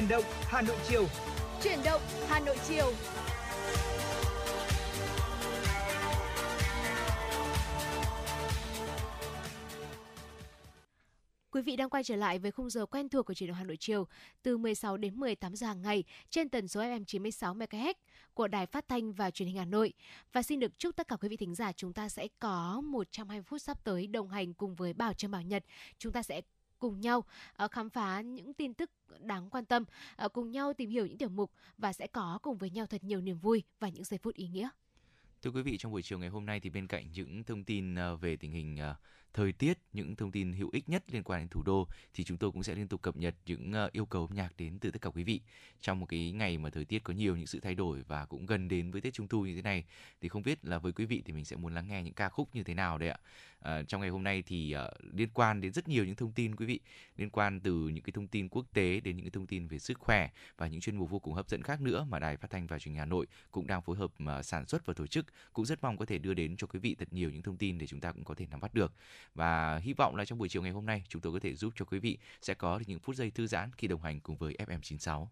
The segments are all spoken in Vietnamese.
Chuyển động Hà Nội chiều. Chuyển động Hà Nội chiều. Quý vị đang quay trở lại với khung giờ quen thuộc của truyền động Hà Nội chiều từ 16 đến 18 giờ hàng ngày trên tần số FM 96 MHz của Đài Phát thanh và Truyền hình Hà Nội. Và xin được chúc tất cả quý vị thính giả chúng ta sẽ có 120 phút sắp tới đồng hành cùng với Bảo Trâm Bảo Nhật. Chúng ta sẽ cùng nhau ờ, khám phá những tin tức đáng quan tâm, ờ, cùng nhau tìm hiểu những tiểu mục và sẽ có cùng với nhau thật nhiều niềm vui và những giây phút ý nghĩa. Thưa quý vị, trong buổi chiều ngày hôm nay thì bên cạnh những thông tin ờ, về tình hình thời tiết, những thông tin hữu ích nhất liên quan đến thủ đô thì chúng tôi cũng sẽ liên tục cập nhật những ờ, yêu cầu âm nhạc đến từ tất cả quý vị. Trong một cái ngày mà thời tiết có nhiều những sự thay đổi và cũng gần đến với Tết Trung thu như thế này thì không biết là với quý vị thì mình sẽ muốn lắng nghe những ca khúc như thế nào đấy ạ. À, trong ngày hôm nay thì uh, liên quan đến rất nhiều những thông tin quý vị liên quan từ những cái thông tin quốc tế đến những cái thông tin về sức khỏe và những chuyên mục vô cùng hấp dẫn khác nữa mà đài phát thanh và truyền hình Hà Nội cũng đang phối hợp uh, sản xuất và tổ chức cũng rất mong có thể đưa đến cho quý vị thật nhiều những thông tin để chúng ta cũng có thể nắm bắt được và hy vọng là trong buổi chiều ngày hôm nay, chúng tôi có thể giúp cho quý vị sẽ có được những phút giây thư giãn khi đồng hành cùng với FM96.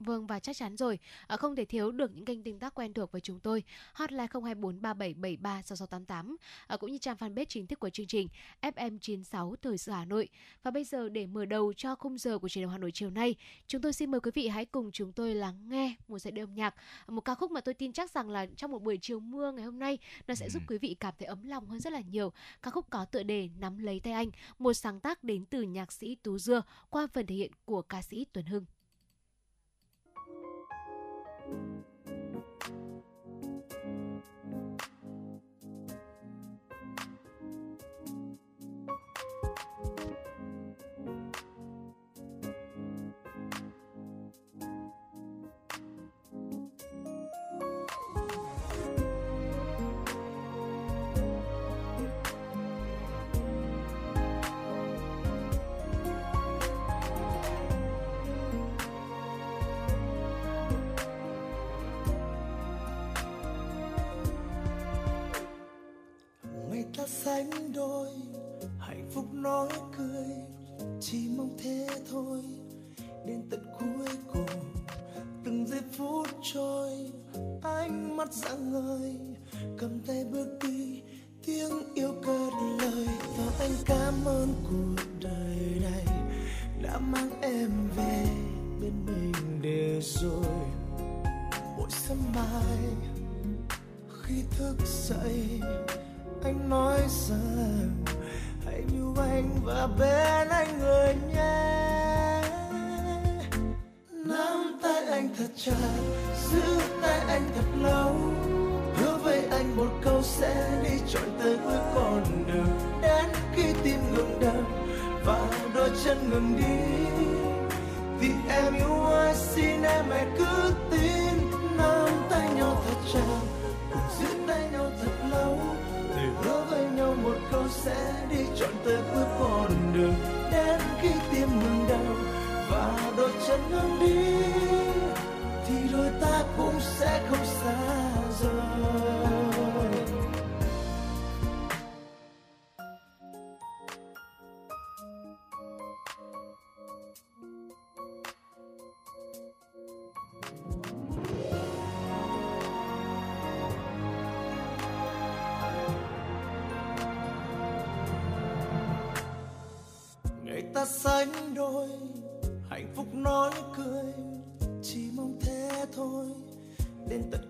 Vâng và chắc chắn rồi, à, không thể thiếu được những kênh tương tác quen thuộc với chúng tôi. Hotline 02437736688 à, cũng như trang fanpage chính thức của chương trình FM96 Thời sự Hà Nội. Và bây giờ để mở đầu cho khung giờ của truyền động Hà Nội chiều nay, chúng tôi xin mời quý vị hãy cùng chúng tôi lắng nghe một giai điệu âm nhạc, một ca khúc mà tôi tin chắc rằng là trong một buổi chiều mưa ngày hôm nay nó sẽ giúp ừ. quý vị cảm thấy ấm lòng hơn rất là nhiều. Ca khúc có tựa đề Nắm lấy tay anh, một sáng tác đến từ nhạc sĩ Tú Dưa qua phần thể hiện của ca sĩ Tuấn Hưng. Sánh đôi, hạnh phúc nói cười, chỉ mong thế thôi. Đến tận cuối cùng, từng giây phút trôi, ánh mắt rạng ngời, cầm tay bước đi, tiếng yêu cất lời. Và anh cảm ơn cuộc đời này, đã mang em về bên mình để rồi mỗi sớm mai, khi thức dậy anh nói rằng hãy yêu anh và bên anh ta sánh đôi hạnh phúc nói cười chỉ mong thế thôi. Đến tận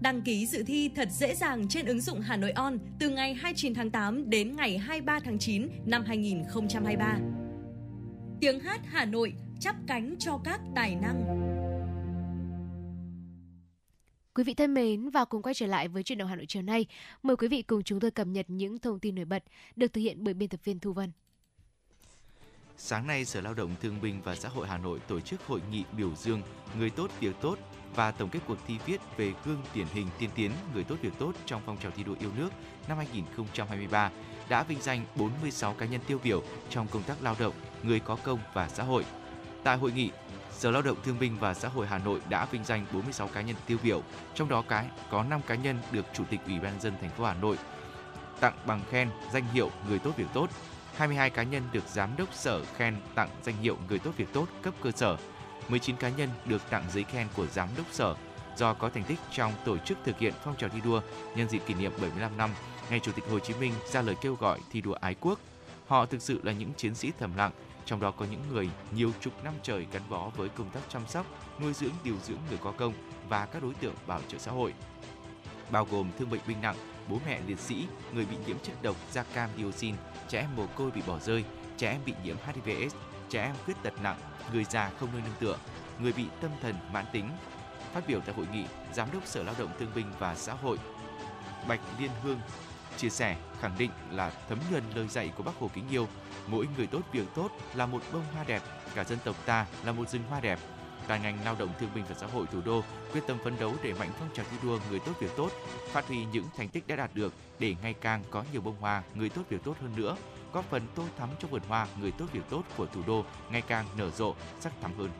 Đăng ký dự thi thật dễ dàng trên ứng dụng Hà Nội On từ ngày 29 tháng 8 đến ngày 23 tháng 9 năm 2023. Tiếng hát Hà Nội chắp cánh cho các tài năng. Quý vị thân mến và cùng quay trở lại với truyền động Hà Nội chiều nay. Mời quý vị cùng chúng tôi cập nhật những thông tin nổi bật được thực hiện bởi biên tập viên Thu Vân. Sáng nay, Sở Lao động Thương binh và Xã hội Hà Nội tổ chức hội nghị biểu dương người tốt việc tốt và tổng kết cuộc thi viết về gương điển hình tiên tiến người tốt việc tốt trong phong trào thi đua yêu nước năm 2023 đã vinh danh 46 cá nhân tiêu biểu trong công tác lao động, người có công và xã hội. Tại hội nghị, Sở Lao động Thương binh và Xã hội Hà Nội đã vinh danh 46 cá nhân tiêu biểu, trong đó cái có 5 cá nhân được Chủ tịch Ủy ban dân thành phố Hà Nội tặng bằng khen danh hiệu người tốt việc tốt, 22 cá nhân được giám đốc sở khen tặng danh hiệu người tốt việc tốt cấp cơ sở 19 cá nhân được tặng giấy khen của giám đốc sở do có thành tích trong tổ chức thực hiện phong trào thi đua nhân dịp kỷ niệm 75 năm ngày Chủ tịch Hồ Chí Minh ra lời kêu gọi thi đua ái quốc. Họ thực sự là những chiến sĩ thầm lặng, trong đó có những người nhiều chục năm trời gắn bó với công tác chăm sóc, nuôi dưỡng điều dưỡng người có công và các đối tượng bảo trợ xã hội. Bao gồm thương bệnh binh nặng, bố mẹ liệt sĩ, người bị nhiễm chất độc da cam dioxin, trẻ em mồ côi bị bỏ rơi, trẻ em bị nhiễm HIVS, trẻ em khuyết tật nặng, người già không nơi nương tựa, người bị tâm thần mãn tính. Phát biểu tại hội nghị, Giám đốc Sở Lao động Thương binh và Xã hội Bạch Liên Hương chia sẻ khẳng định là thấm nhuần lời dạy của Bác Hồ kính yêu, mỗi người tốt việc tốt là một bông hoa đẹp, cả dân tộc ta là một rừng hoa đẹp. Toàn ngành lao động thương binh và xã hội thủ đô quyết tâm phấn đấu để mạnh phong trào thi đua người tốt việc tốt, phát huy những thành tích đã đạt được để ngày càng có nhiều bông hoa người tốt việc tốt hơn nữa, góp phần tô thắm cho vườn hoa người tốt việc tốt của thủ đô ngày càng nở rộ, sắc thắm hơn.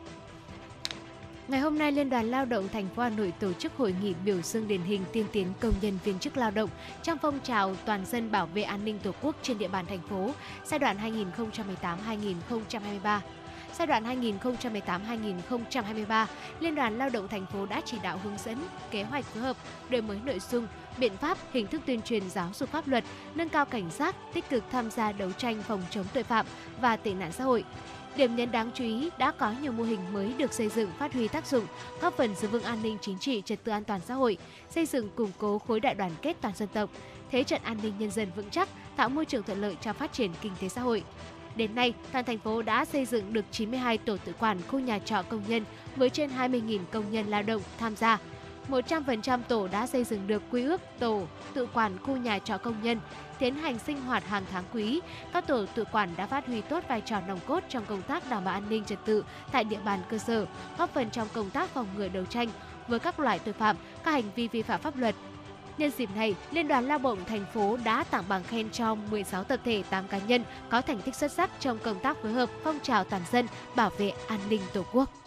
Ngày hôm nay, Liên đoàn Lao động thành phố Hà Nội tổ chức hội nghị biểu dương điển hình tiên tiến công nhân viên chức lao động trong phong trào toàn dân bảo vệ an ninh Tổ quốc trên địa bàn thành phố giai đoạn 2018-2023. Giai đoạn 2018-2023, Liên đoàn Lao động thành phố đã chỉ đạo hướng dẫn, kế hoạch phối hợp, đổi mới nội dung, biện pháp, hình thức tuyên truyền giáo dục pháp luật, nâng cao cảnh giác, tích cực tham gia đấu tranh phòng chống tội phạm và tệ nạn xã hội. Điểm nhấn đáng chú ý đã có nhiều mô hình mới được xây dựng phát huy tác dụng, góp phần giữ vững an ninh chính trị, trật tự an toàn xã hội, xây dựng củng cố khối đại đoàn kết toàn dân tộc, thế trận an ninh nhân dân vững chắc, tạo môi trường thuận lợi cho phát triển kinh tế xã hội. Đến nay, toàn thành phố đã xây dựng được 92 tổ tự quản khu nhà trọ công nhân với trên 20.000 công nhân lao động tham gia. 100% tổ đã xây dựng được quy ước tổ tự quản khu nhà trọ công nhân, tiến hành sinh hoạt hàng tháng quý. Các tổ tự quản đã phát huy tốt vai trò nòng cốt trong công tác đảm bảo an ninh trật tự tại địa bàn cơ sở, góp phần trong công tác phòng ngừa đấu tranh với các loại tội phạm, các hành vi vi phạm pháp luật, Nhân dịp này, Liên đoàn Lao động thành phố đã tặng bằng khen cho 16 tập thể 8 cá nhân có thành tích xuất sắc trong công tác phối hợp phong trào toàn dân bảo vệ an ninh Tổ quốc.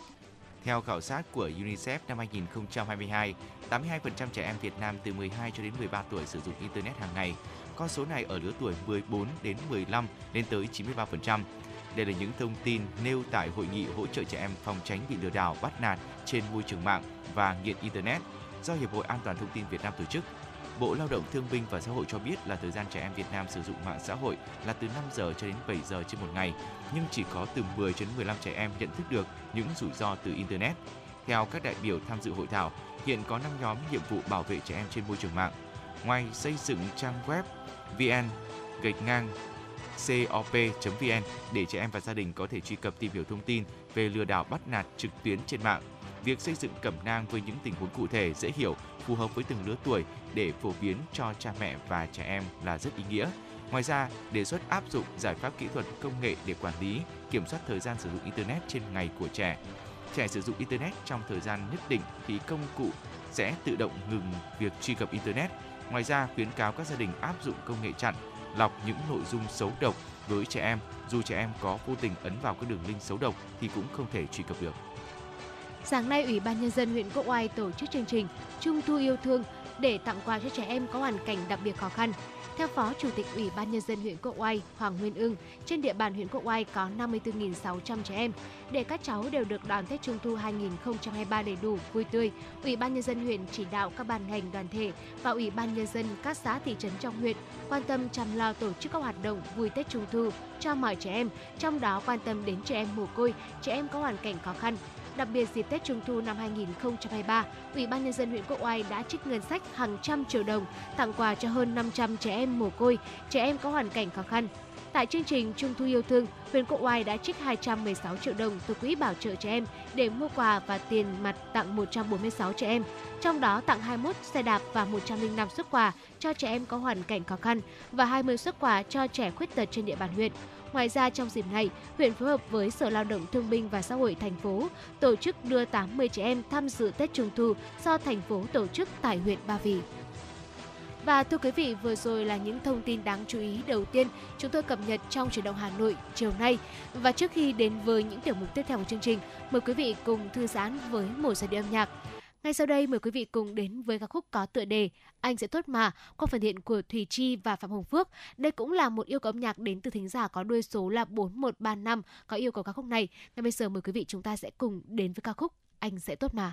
Theo khảo sát của UNICEF năm 2022, 82% trẻ em Việt Nam từ 12 cho đến 13 tuổi sử dụng internet hàng ngày. Con số này ở lứa tuổi 14 đến 15 lên tới 93%. Đây là những thông tin nêu tại hội nghị hỗ trợ trẻ em phòng tránh bị lừa đảo bắt nạt trên môi trường mạng và nghiện internet do Hiệp hội An toàn thông tin Việt Nam tổ chức. Bộ Lao động Thương binh và Xã hội cho biết là thời gian trẻ em Việt Nam sử dụng mạng xã hội là từ 5 giờ cho đến 7 giờ trên một ngày, nhưng chỉ có từ 10 đến 15 trẻ em nhận thức được những rủi ro từ internet. Theo các đại biểu tham dự hội thảo, hiện có 5 nhóm nhiệm vụ bảo vệ trẻ em trên môi trường mạng. Ngoài xây dựng trang web vn gạch ngang cop.vn để trẻ em và gia đình có thể truy cập tìm hiểu thông tin về lừa đảo bắt nạt trực tuyến trên mạng. Việc xây dựng cẩm nang với những tình huống cụ thể dễ hiểu, phù hợp với từng lứa tuổi để phổ biến cho cha mẹ và trẻ em là rất ý nghĩa. Ngoài ra, đề xuất áp dụng giải pháp kỹ thuật công nghệ để quản lý, kiểm soát thời gian sử dụng internet trên ngày của trẻ. Trẻ sử dụng internet trong thời gian nhất định thì công cụ sẽ tự động ngừng việc truy cập internet. Ngoài ra, khuyến cáo các gia đình áp dụng công nghệ chặn, lọc những nội dung xấu độc với trẻ em, dù trẻ em có vô tình ấn vào các đường link xấu độc thì cũng không thể truy cập được. Sáng nay, Ủy ban Nhân dân huyện Quốc Oai tổ chức chương trình Trung thu yêu thương để tặng quà cho trẻ em có hoàn cảnh đặc biệt khó khăn. Theo Phó Chủ tịch Ủy ban Nhân dân huyện Quốc Oai Hoàng Nguyên Ưng, trên địa bàn huyện Quốc Oai có 54.600 trẻ em. Để các cháu đều được đón Tết Trung thu 2023 đầy đủ, vui tươi, Ủy ban Nhân dân huyện chỉ đạo các ban ngành đoàn thể và Ủy ban Nhân dân các xã thị trấn trong huyện quan tâm chăm lo tổ chức các hoạt động vui Tết Trung thu cho mọi trẻ em, trong đó quan tâm đến trẻ em mồ côi, trẻ em có hoàn cảnh khó khăn, Đặc biệt dịp Tết Trung thu năm 2023, Ủy ban nhân dân huyện Quốc Oai đã trích ngân sách hàng trăm triệu đồng tặng quà cho hơn 500 trẻ em mồ côi, trẻ em có hoàn cảnh khó khăn. Tại chương trình Trung thu yêu thương, huyện Quốc Oai đã trích 216 triệu đồng từ quỹ bảo trợ trẻ em để mua quà và tiền mặt tặng 146 trẻ em. Trong đó tặng 21 xe đạp và 105 xuất quà cho trẻ em có hoàn cảnh khó khăn và 20 xuất quà cho trẻ khuyết tật trên địa bàn huyện. Ngoài ra trong dịp này, huyện phối hợp với Sở Lao động Thương binh và Xã hội thành phố tổ chức đưa 80 trẻ em tham dự Tết Trung thu do thành phố tổ chức tại huyện Ba Vì. Và thưa quý vị, vừa rồi là những thông tin đáng chú ý đầu tiên chúng tôi cập nhật trong chuyển động Hà Nội chiều nay. Và trước khi đến với những tiểu mục tiếp theo của chương trình, mời quý vị cùng thư giãn với một giai điệu âm nhạc. Ngay sau đây, mời quý vị cùng đến với ca khúc có tựa đề Anh sẽ tốt mà, qua phần hiện của Thùy Chi và Phạm Hồng Phước. Đây cũng là một yêu cầu âm nhạc đến từ thính giả có đuôi số là 4135 có yêu cầu ca khúc này. Ngay bây giờ mời quý vị chúng ta sẽ cùng đến với ca khúc Anh sẽ tốt mà.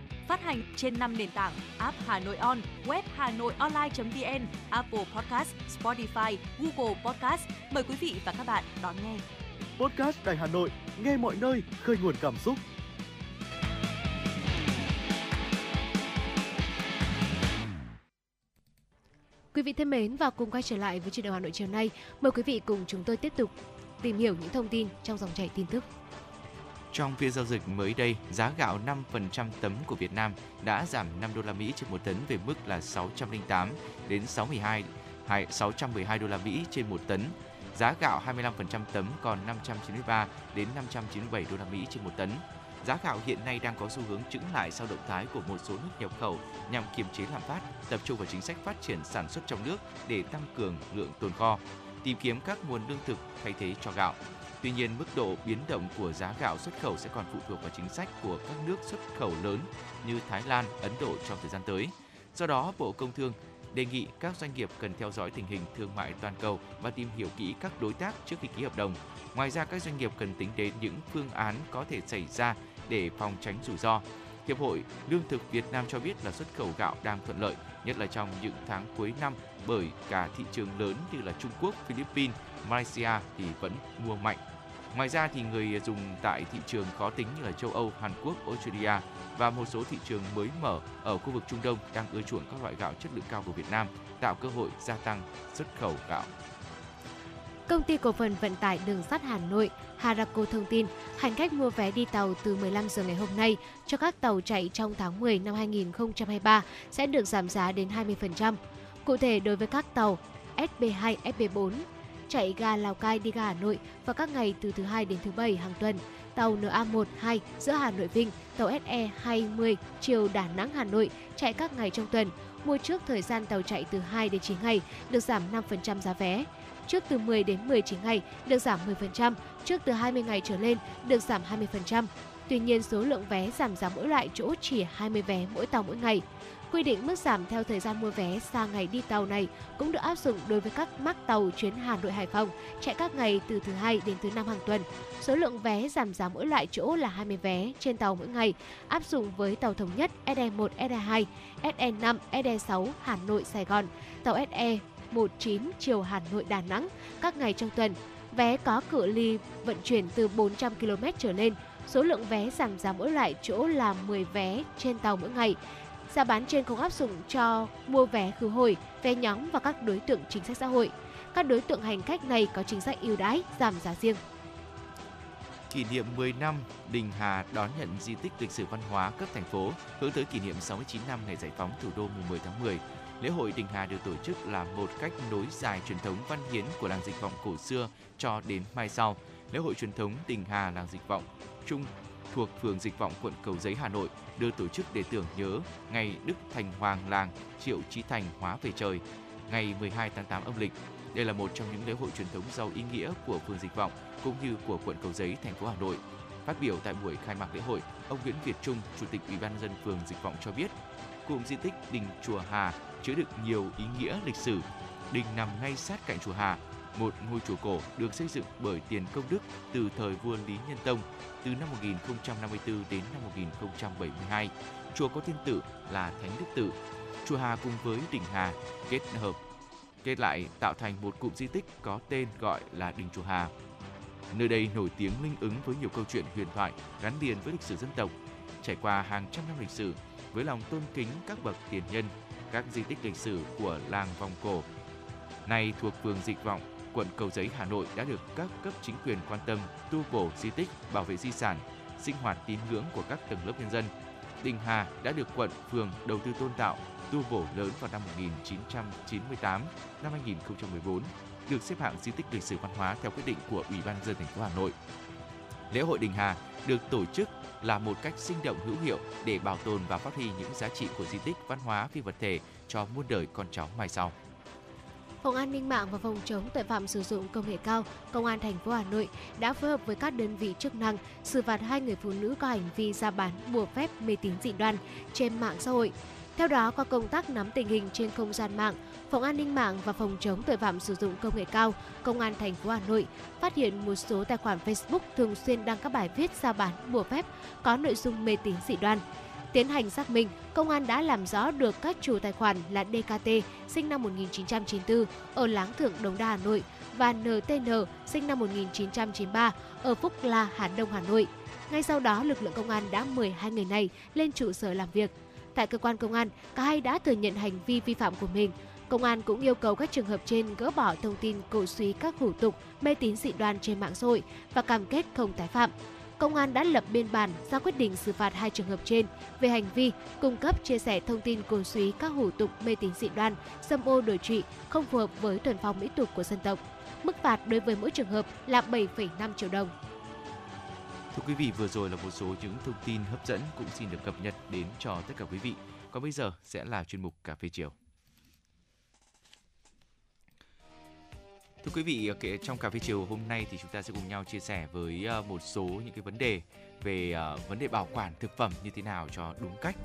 Phát hành trên 5 nền tảng app Hà Nội On, web Hà Nội Online.vn, Apple Podcast, Spotify, Google Podcast. Mời quý vị và các bạn đón nghe. Podcast Đài Hà Nội, nghe mọi nơi, khơi nguồn cảm xúc. Quý vị thân mến và cùng quay trở lại với truyền động Hà Nội chiều nay. Mời quý vị cùng chúng tôi tiếp tục tìm hiểu những thông tin trong dòng chảy tin tức. Trong phiên giao dịch mới đây, giá gạo 5% tấm của Việt Nam đã giảm 5 đô la Mỹ trên một tấn về mức là 608 đến 62 hay 612 đô la Mỹ trên một tấn. Giá gạo 25% tấm còn 593 đến 597 đô la Mỹ trên một tấn. Giá gạo hiện nay đang có xu hướng chững lại sau động thái của một số nước nhập khẩu nhằm kiềm chế lạm phát, tập trung vào chính sách phát triển sản xuất trong nước để tăng cường lượng tồn kho, tìm kiếm các nguồn lương thực thay thế cho gạo. Tuy nhiên, mức độ biến động của giá gạo xuất khẩu sẽ còn phụ thuộc vào chính sách của các nước xuất khẩu lớn như Thái Lan, Ấn Độ trong thời gian tới. Do đó, Bộ Công Thương đề nghị các doanh nghiệp cần theo dõi tình hình thương mại toàn cầu và tìm hiểu kỹ các đối tác trước khi ký hợp đồng. Ngoài ra, các doanh nghiệp cần tính đến những phương án có thể xảy ra để phòng tránh rủi ro. Hiệp hội Lương thực Việt Nam cho biết là xuất khẩu gạo đang thuận lợi, nhất là trong những tháng cuối năm bởi cả thị trường lớn như là Trung Quốc, Philippines, Malaysia thì vẫn mua mạnh. Ngoài ra thì người dùng tại thị trường khó tính như là châu Âu, Hàn Quốc, Australia và một số thị trường mới mở ở khu vực Trung Đông đang ưa chuộng các loại gạo chất lượng cao của Việt Nam, tạo cơ hội gia tăng xuất khẩu gạo. Công ty cổ phần vận tải đường sắt Hà Nội Harako thông tin, hành khách mua vé đi tàu từ 15 giờ ngày hôm nay cho các tàu chạy trong tháng 10 năm 2023 sẽ được giảm giá đến 20%. Cụ thể đối với các tàu SB2, SB4 chạy ga Lào Cai đi ga Hà Nội vào các ngày từ thứ hai đến thứ bảy hàng tuần, tàu NA1, 2 giữa Hà Nội Vinh, tàu SE20 chiều Đà Nẵng Hà Nội chạy các ngày trong tuần, mua trước thời gian tàu chạy từ 2 đến 9 ngày được giảm 5% giá vé trước từ 10 đến 19 ngày được giảm 10%, trước từ 20 ngày trở lên được giảm 20%. Tuy nhiên, số lượng vé giảm giá mỗi loại chỗ chỉ 20 vé mỗi tàu mỗi ngày. Quy định mức giảm theo thời gian mua vé sang ngày đi tàu này cũng được áp dụng đối với các mắc tàu chuyến Hà Nội Hải Phòng chạy các ngày từ thứ hai đến thứ năm hàng tuần. Số lượng vé giảm giá mỗi loại chỗ là 20 vé trên tàu mỗi ngày, áp dụng với tàu thống nhất SE1, SE2, SE5, SE6 Hà Nội Sài Gòn, tàu SE 19 chiều Hà Nội Đà Nẵng các ngày trong tuần. Vé có cự ly vận chuyển từ 400 km trở lên. Số lượng vé giảm giá mỗi loại chỗ là 10 vé trên tàu mỗi ngày. Giá bán trên không áp dụng cho mua vé khứ hồi, vé nhóm và các đối tượng chính sách xã hội. Các đối tượng hành khách này có chính sách ưu đãi, giảm giá riêng. Kỷ niệm 10 năm, Đình Hà đón nhận di tích lịch sử văn hóa cấp thành phố hướng tới kỷ niệm 69 năm ngày giải phóng thủ đô mùng 10 tháng 10 Lễ hội Đình Hà được tổ chức là một cách nối dài truyền thống văn hiến của làng dịch vọng cổ xưa cho đến mai sau. Lễ hội truyền thống Đình Hà làng dịch vọng Trung thuộc phường Dịch vọng quận Cầu Giấy Hà Nội được tổ chức để tưởng nhớ ngày Đức Thành Hoàng làng Triệu Chí Thành hóa về trời ngày 12 tháng 8 âm lịch. Đây là một trong những lễ hội truyền thống giàu ý nghĩa của phường Dịch vọng cũng như của quận Cầu Giấy, thành phố Hà Nội. Phát biểu tại buổi khai mạc lễ hội, ông Nguyễn Việt Trung, Chủ tịch Ủy ban dân phường Dịch vọng cho biết, cụm di tích đình chùa Hà chứa đựng nhiều ý nghĩa lịch sử. Đình nằm ngay sát cạnh chùa Hà, một ngôi chùa cổ được xây dựng bởi tiền công đức từ thời vua Lý Nhân Tông từ năm 1054 đến năm 1072. Chùa có thiên tử là Thánh Đức Tử. Chùa Hà cùng với đỉnh Hà kết hợp kết lại tạo thành một cụm di tích có tên gọi là đình chùa Hà. Nơi đây nổi tiếng linh ứng với nhiều câu chuyện huyền thoại gắn liền với lịch sử dân tộc. Trải qua hàng trăm năm lịch sử, với lòng tôn kính các bậc tiền nhân, các di tích lịch sử của làng vòng cổ. Nay thuộc phường Dịch Vọng, quận Cầu Giấy, Hà Nội đã được các cấp chính quyền quan tâm tu bổ di tích, bảo vệ di sản, sinh hoạt tín ngưỡng của các tầng lớp nhân dân. Đình Hà đã được quận, phường đầu tư tôn tạo, tu bổ lớn vào năm 1998, năm 2014, được xếp hạng di tích lịch sử văn hóa theo quyết định của Ủy ban dân thành phố Hà Nội. Lễ hội Đình Hà được tổ chức là một cách sinh động hữu hiệu để bảo tồn và phát huy những giá trị của di tích văn hóa phi vật thể cho muôn đời con cháu mai sau. Phòng An ninh mạng và Phòng chống tội phạm sử dụng công nghệ cao, Công an thành phố Hà Nội đã phối hợp với các đơn vị chức năng xử phạt hai người phụ nữ có hành vi ra bán bùa phép mê tín dị đoan trên mạng xã hội. Theo đó, qua công tác nắm tình hình trên không gian mạng, Phòng An ninh mạng và Phòng chống tội phạm sử dụng công nghệ cao, Công an thành phố Hà Nội phát hiện một số tài khoản Facebook thường xuyên đăng các bài viết ra bán bùa phép có nội dung mê tín dị đoan. Tiến hành xác minh, công an đã làm rõ được các chủ tài khoản là DKT, sinh năm 1994, ở Láng Thượng, Đồng Đa, Hà Nội và NTN, sinh năm 1993, ở Phúc La, Hà Đông, Hà Nội. Ngay sau đó, lực lượng công an đã mời hai người này lên trụ sở làm việc. Tại cơ quan công an, cả hai đã thừa nhận hành vi vi phạm của mình. Công an cũng yêu cầu các trường hợp trên gỡ bỏ thông tin cổ suý các hủ tục mê tín dị đoan trên mạng xã hội và cam kết không tái phạm. Công an đã lập biên bản ra quyết định xử phạt hai trường hợp trên về hành vi cung cấp chia sẻ thông tin cổ suý các hủ tục mê tín dị đoan, xâm ô đổi trụy không phù hợp với thuần phong mỹ tục của dân tộc. Mức phạt đối với mỗi trường hợp là 7,5 triệu đồng. Thưa quý vị, vừa rồi là một số những thông tin hấp dẫn cũng xin được cập nhật đến cho tất cả quý vị. Còn bây giờ sẽ là chuyên mục Cà phê chiều. Thưa quý vị, ờ, trong cà phê chiều hôm nay thì chúng ta sẽ cùng nhau chia sẻ với ờ, một số những cái vấn đề về ờ, vấn đề bảo quản thực phẩm như thế nào cho đúng cách.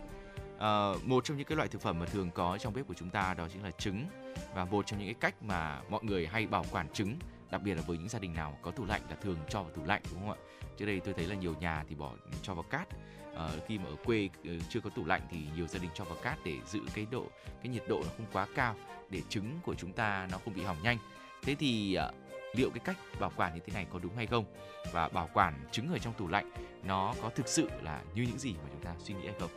Một trong những cái loại thực phẩm mà thường có trong bếp của chúng ta đó chính là trứng và một trong những cái cách mà mọi người hay bảo quản trứng đặc biệt là với những gia đình nào có tủ lạnh là thường cho vào tủ lạnh đúng không ạ? Trước đây tôi thấy là nhiều nhà thì bỏ ừ, cho vào cát à, khi mà ở quê ừ, chưa có tủ lạnh thì nhiều gia đình cho vào cát để giữ cái độ cái nhiệt độ nó không quá cao để trứng của chúng ta nó không bị hỏng nhanh thế thì à, liệu cái cách bảo quản như thế này có đúng hay không và bảo quản trứng ở trong tủ lạnh nó có thực sự là như những gì mà chúng ta suy nghĩ hay không.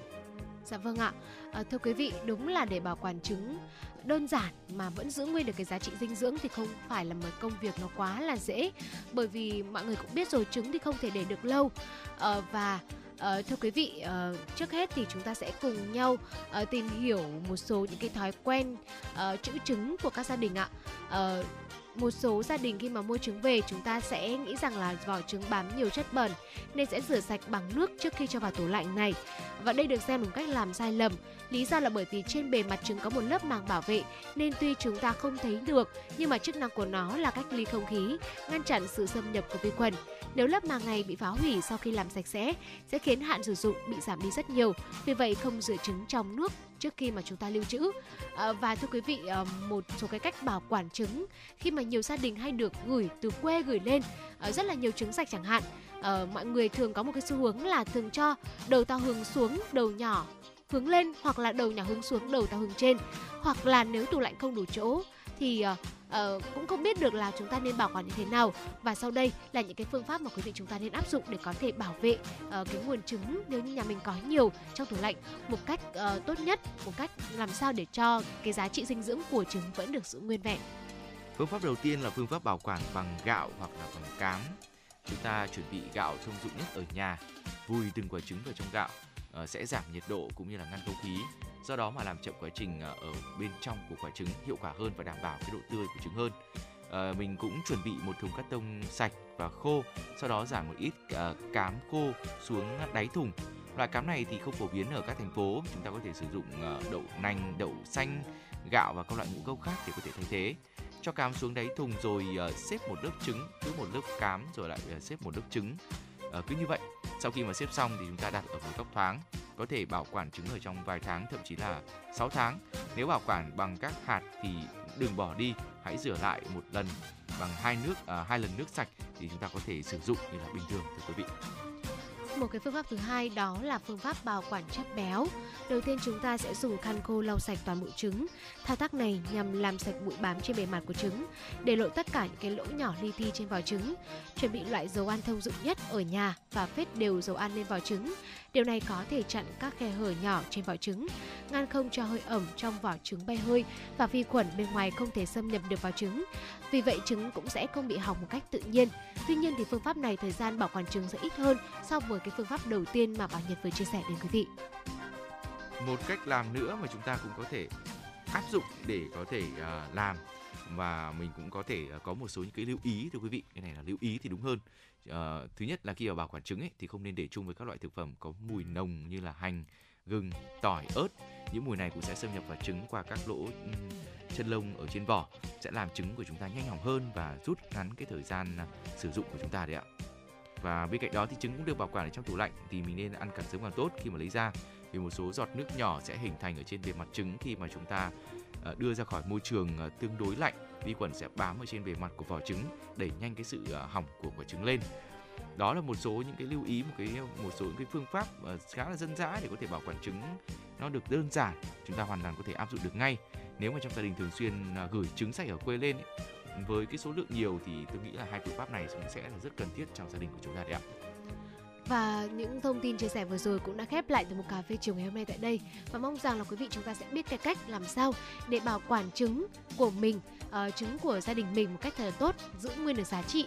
Dạ vâng ạ. À, thưa quý vị, đúng là để bảo quản trứng đơn giản mà vẫn giữ nguyên được cái giá trị dinh dưỡng thì không phải là một công việc nó quá là dễ bởi vì mọi người cũng biết rồi trứng thì không thể để được lâu à, và Uh, thưa quý vị, uh, trước hết thì chúng ta sẽ cùng nhau uh, tìm hiểu một số những cái thói quen uh, trữ trứng của các gia đình ạ. Uh, một số gia đình khi mà mua trứng về chúng ta sẽ nghĩ rằng là vỏ trứng bám nhiều chất bẩn nên sẽ rửa sạch bằng nước trước khi cho vào tủ lạnh này. Và đây được xem là một cách làm sai lầm. Lý do là bởi vì trên bề mặt trứng có một lớp màng bảo vệ nên tuy chúng ta không thấy được nhưng mà chức năng của nó là cách ly không khí, ngăn chặn sự xâm nhập của vi khuẩn. Nếu lớp màng này bị phá hủy sau khi làm sạch sẽ sẽ khiến hạn sử dụng bị giảm đi rất nhiều. Vì vậy không rửa trứng trong nước trước khi mà chúng ta lưu trữ. À, và thưa quý vị, à, một số cái cách bảo quản trứng khi mà nhiều gia đình hay được gửi từ quê gửi lên à, rất là nhiều trứng sạch chẳng hạn. À, mọi người thường có một cái xu hướng là thường cho đầu to hướng xuống, đầu nhỏ hướng lên hoặc là đầu nhỏ hướng xuống, đầu to hướng trên. Hoặc là nếu tủ lạnh không đủ chỗ thì uh, cũng không biết được là chúng ta nên bảo quản như thế nào. Và sau đây là những cái phương pháp mà quý vị chúng ta nên áp dụng để có thể bảo vệ uh, cái nguồn trứng nếu như nhà mình có nhiều trong tủ lạnh một cách uh, tốt nhất một cách làm sao để cho cái giá trị dinh dưỡng của trứng vẫn được giữ nguyên vẹn. Phương pháp đầu tiên là phương pháp bảo quản bằng gạo hoặc là bằng cám. Chúng ta chuẩn bị gạo thông dụng nhất ở nhà, vùi từng quả trứng vào trong gạo. Ờ, sẽ giảm nhiệt độ cũng như là ngăn không khí. Do đó mà làm chậm quá trình ờ, ở bên trong của quả trứng hiệu quả hơn và đảm bảo cái độ tươi của trứng hơn. Ờ, mình cũng chuẩn bị một thùng cắt tông sạch và khô, sau đó giảm một ít ờ, cám khô xuống đáy thùng. Loại cám này thì không phổ biến ở các thành phố, chúng ta có thể sử dụng ờ, đậu nành, đậu xanh, gạo và các loại ngũ cốc khác để có thể thay thế cho cám xuống đáy thùng rồi ờ, xếp một lớp trứng cứ một lớp cám rồi lại ờ, xếp một lớp trứng Ờ, cứ như vậy sau khi mà xếp xong thì chúng ta đặt ở một góc thoáng có thể bảo quản trứng ở trong vài tháng thậm chí là 6 tháng. Nếu bảo quản bằng các hạt thì đừng bỏ đi hãy rửa lại một lần bằng hai nước à, hai lần nước sạch thì chúng ta có thể sử dụng như là bình thường thưa quý vị một cái phương pháp thứ hai đó là phương pháp bảo quản chất béo. Đầu tiên chúng ta sẽ dùng khăn khô lau sạch toàn bộ trứng. Thao tác này nhằm làm sạch bụi bám trên bề mặt của trứng, để lộ tất cả những cái lỗ nhỏ li ti trên vỏ trứng. Chuẩn bị loại dầu ăn thông dụng nhất ở nhà và phết đều dầu ăn lên vỏ trứng. Điều này có thể chặn các khe hở nhỏ trên vỏ trứng, ngăn không cho hơi ẩm trong vỏ trứng bay hơi và vi khuẩn bên ngoài không thể xâm nhập được vào trứng. Vì vậy trứng cũng sẽ không bị hỏng một cách tự nhiên. Tuy nhiên thì phương pháp này thời gian bảo quản trứng sẽ ít hơn so với cái phương pháp đầu tiên mà Bảo Nhật vừa chia sẻ đến quý vị. một cách làm nữa mà chúng ta cũng có thể áp dụng để có thể à, làm và mình cũng có thể à, có một số những cái lưu ý thưa quý vị cái này là lưu ý thì đúng hơn Ờ, thứ nhất là khi mà bảo quản trứng ấy thì không nên để chung với các loại thực phẩm có mùi nồng như là hành gừng tỏi ớt. Những mùi này cũng sẽ xâm nhập vào trứng qua các lỗ ừm, chân lông ở trên vỏ sẽ làm trứng của chúng ta nhanh hỏng hơn và rút ngắn cái thời gian à, sử dụng của chúng ta đấy ạ. Và bên cạnh đó thì trứng cũng được bảo quản ở trong tủ lạnh thì mình nên ăn càng sớm càng tốt khi mà lấy ra vì một số giọt nước nhỏ sẽ hình thành ở trên bề mặt trứng khi mà chúng ta Ờ, đưa ra khỏi môi trường ờ, tương đối lạnh vi khuẩn sẽ bám ở trên bề mặt của vỏ trứng đẩy nhanh cái sự ờ, hỏng của quả trứng lên. Đó là một số những cái lưu ý một cái một số những cái phương pháp khá là dân dã để có thể bảo quản trứng nó được đơn giản chúng ta hoàn toàn có thể áp dụng được ngay. Nếu mà trong gia đình thường xuyên gửi trứng sạch ở quê lên ấy, với cái số lượng nhiều thì tôi nghĩ là hai phương pháp này cũng sẽ là rất cần thiết trong gia đình của chúng ta đấy ạ. Và những thông tin chia sẻ vừa rồi cũng đã khép lại từ một cà phê chiều ngày hôm nay tại đây và mong rằng là quý vị chúng ta sẽ biết cái cách làm sao để bảo quản trứng của mình, uh, trứng của gia đình mình một cách thật là tốt, giữ nguyên được giá trị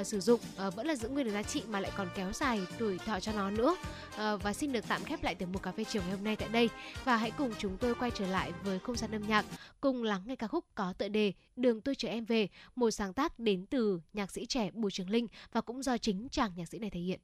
uh, sử dụng uh, vẫn là giữ nguyên được giá trị mà lại còn kéo dài tuổi thọ cho nó nữa. uh, và xin được tạm khép lại từ một cà phê chiều ngày hôm nay tại đây và hãy cùng chúng tôi quay trở lại với không gian âm nhạc cùng lắng nghe ca khúc có tựa đề Đường tôi chở em về, một sáng tác đến từ nhạc sĩ trẻ Bùi Trường Linh và cũng do chính chàng nhạc sĩ này thể hiện.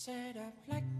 Xe đạp lách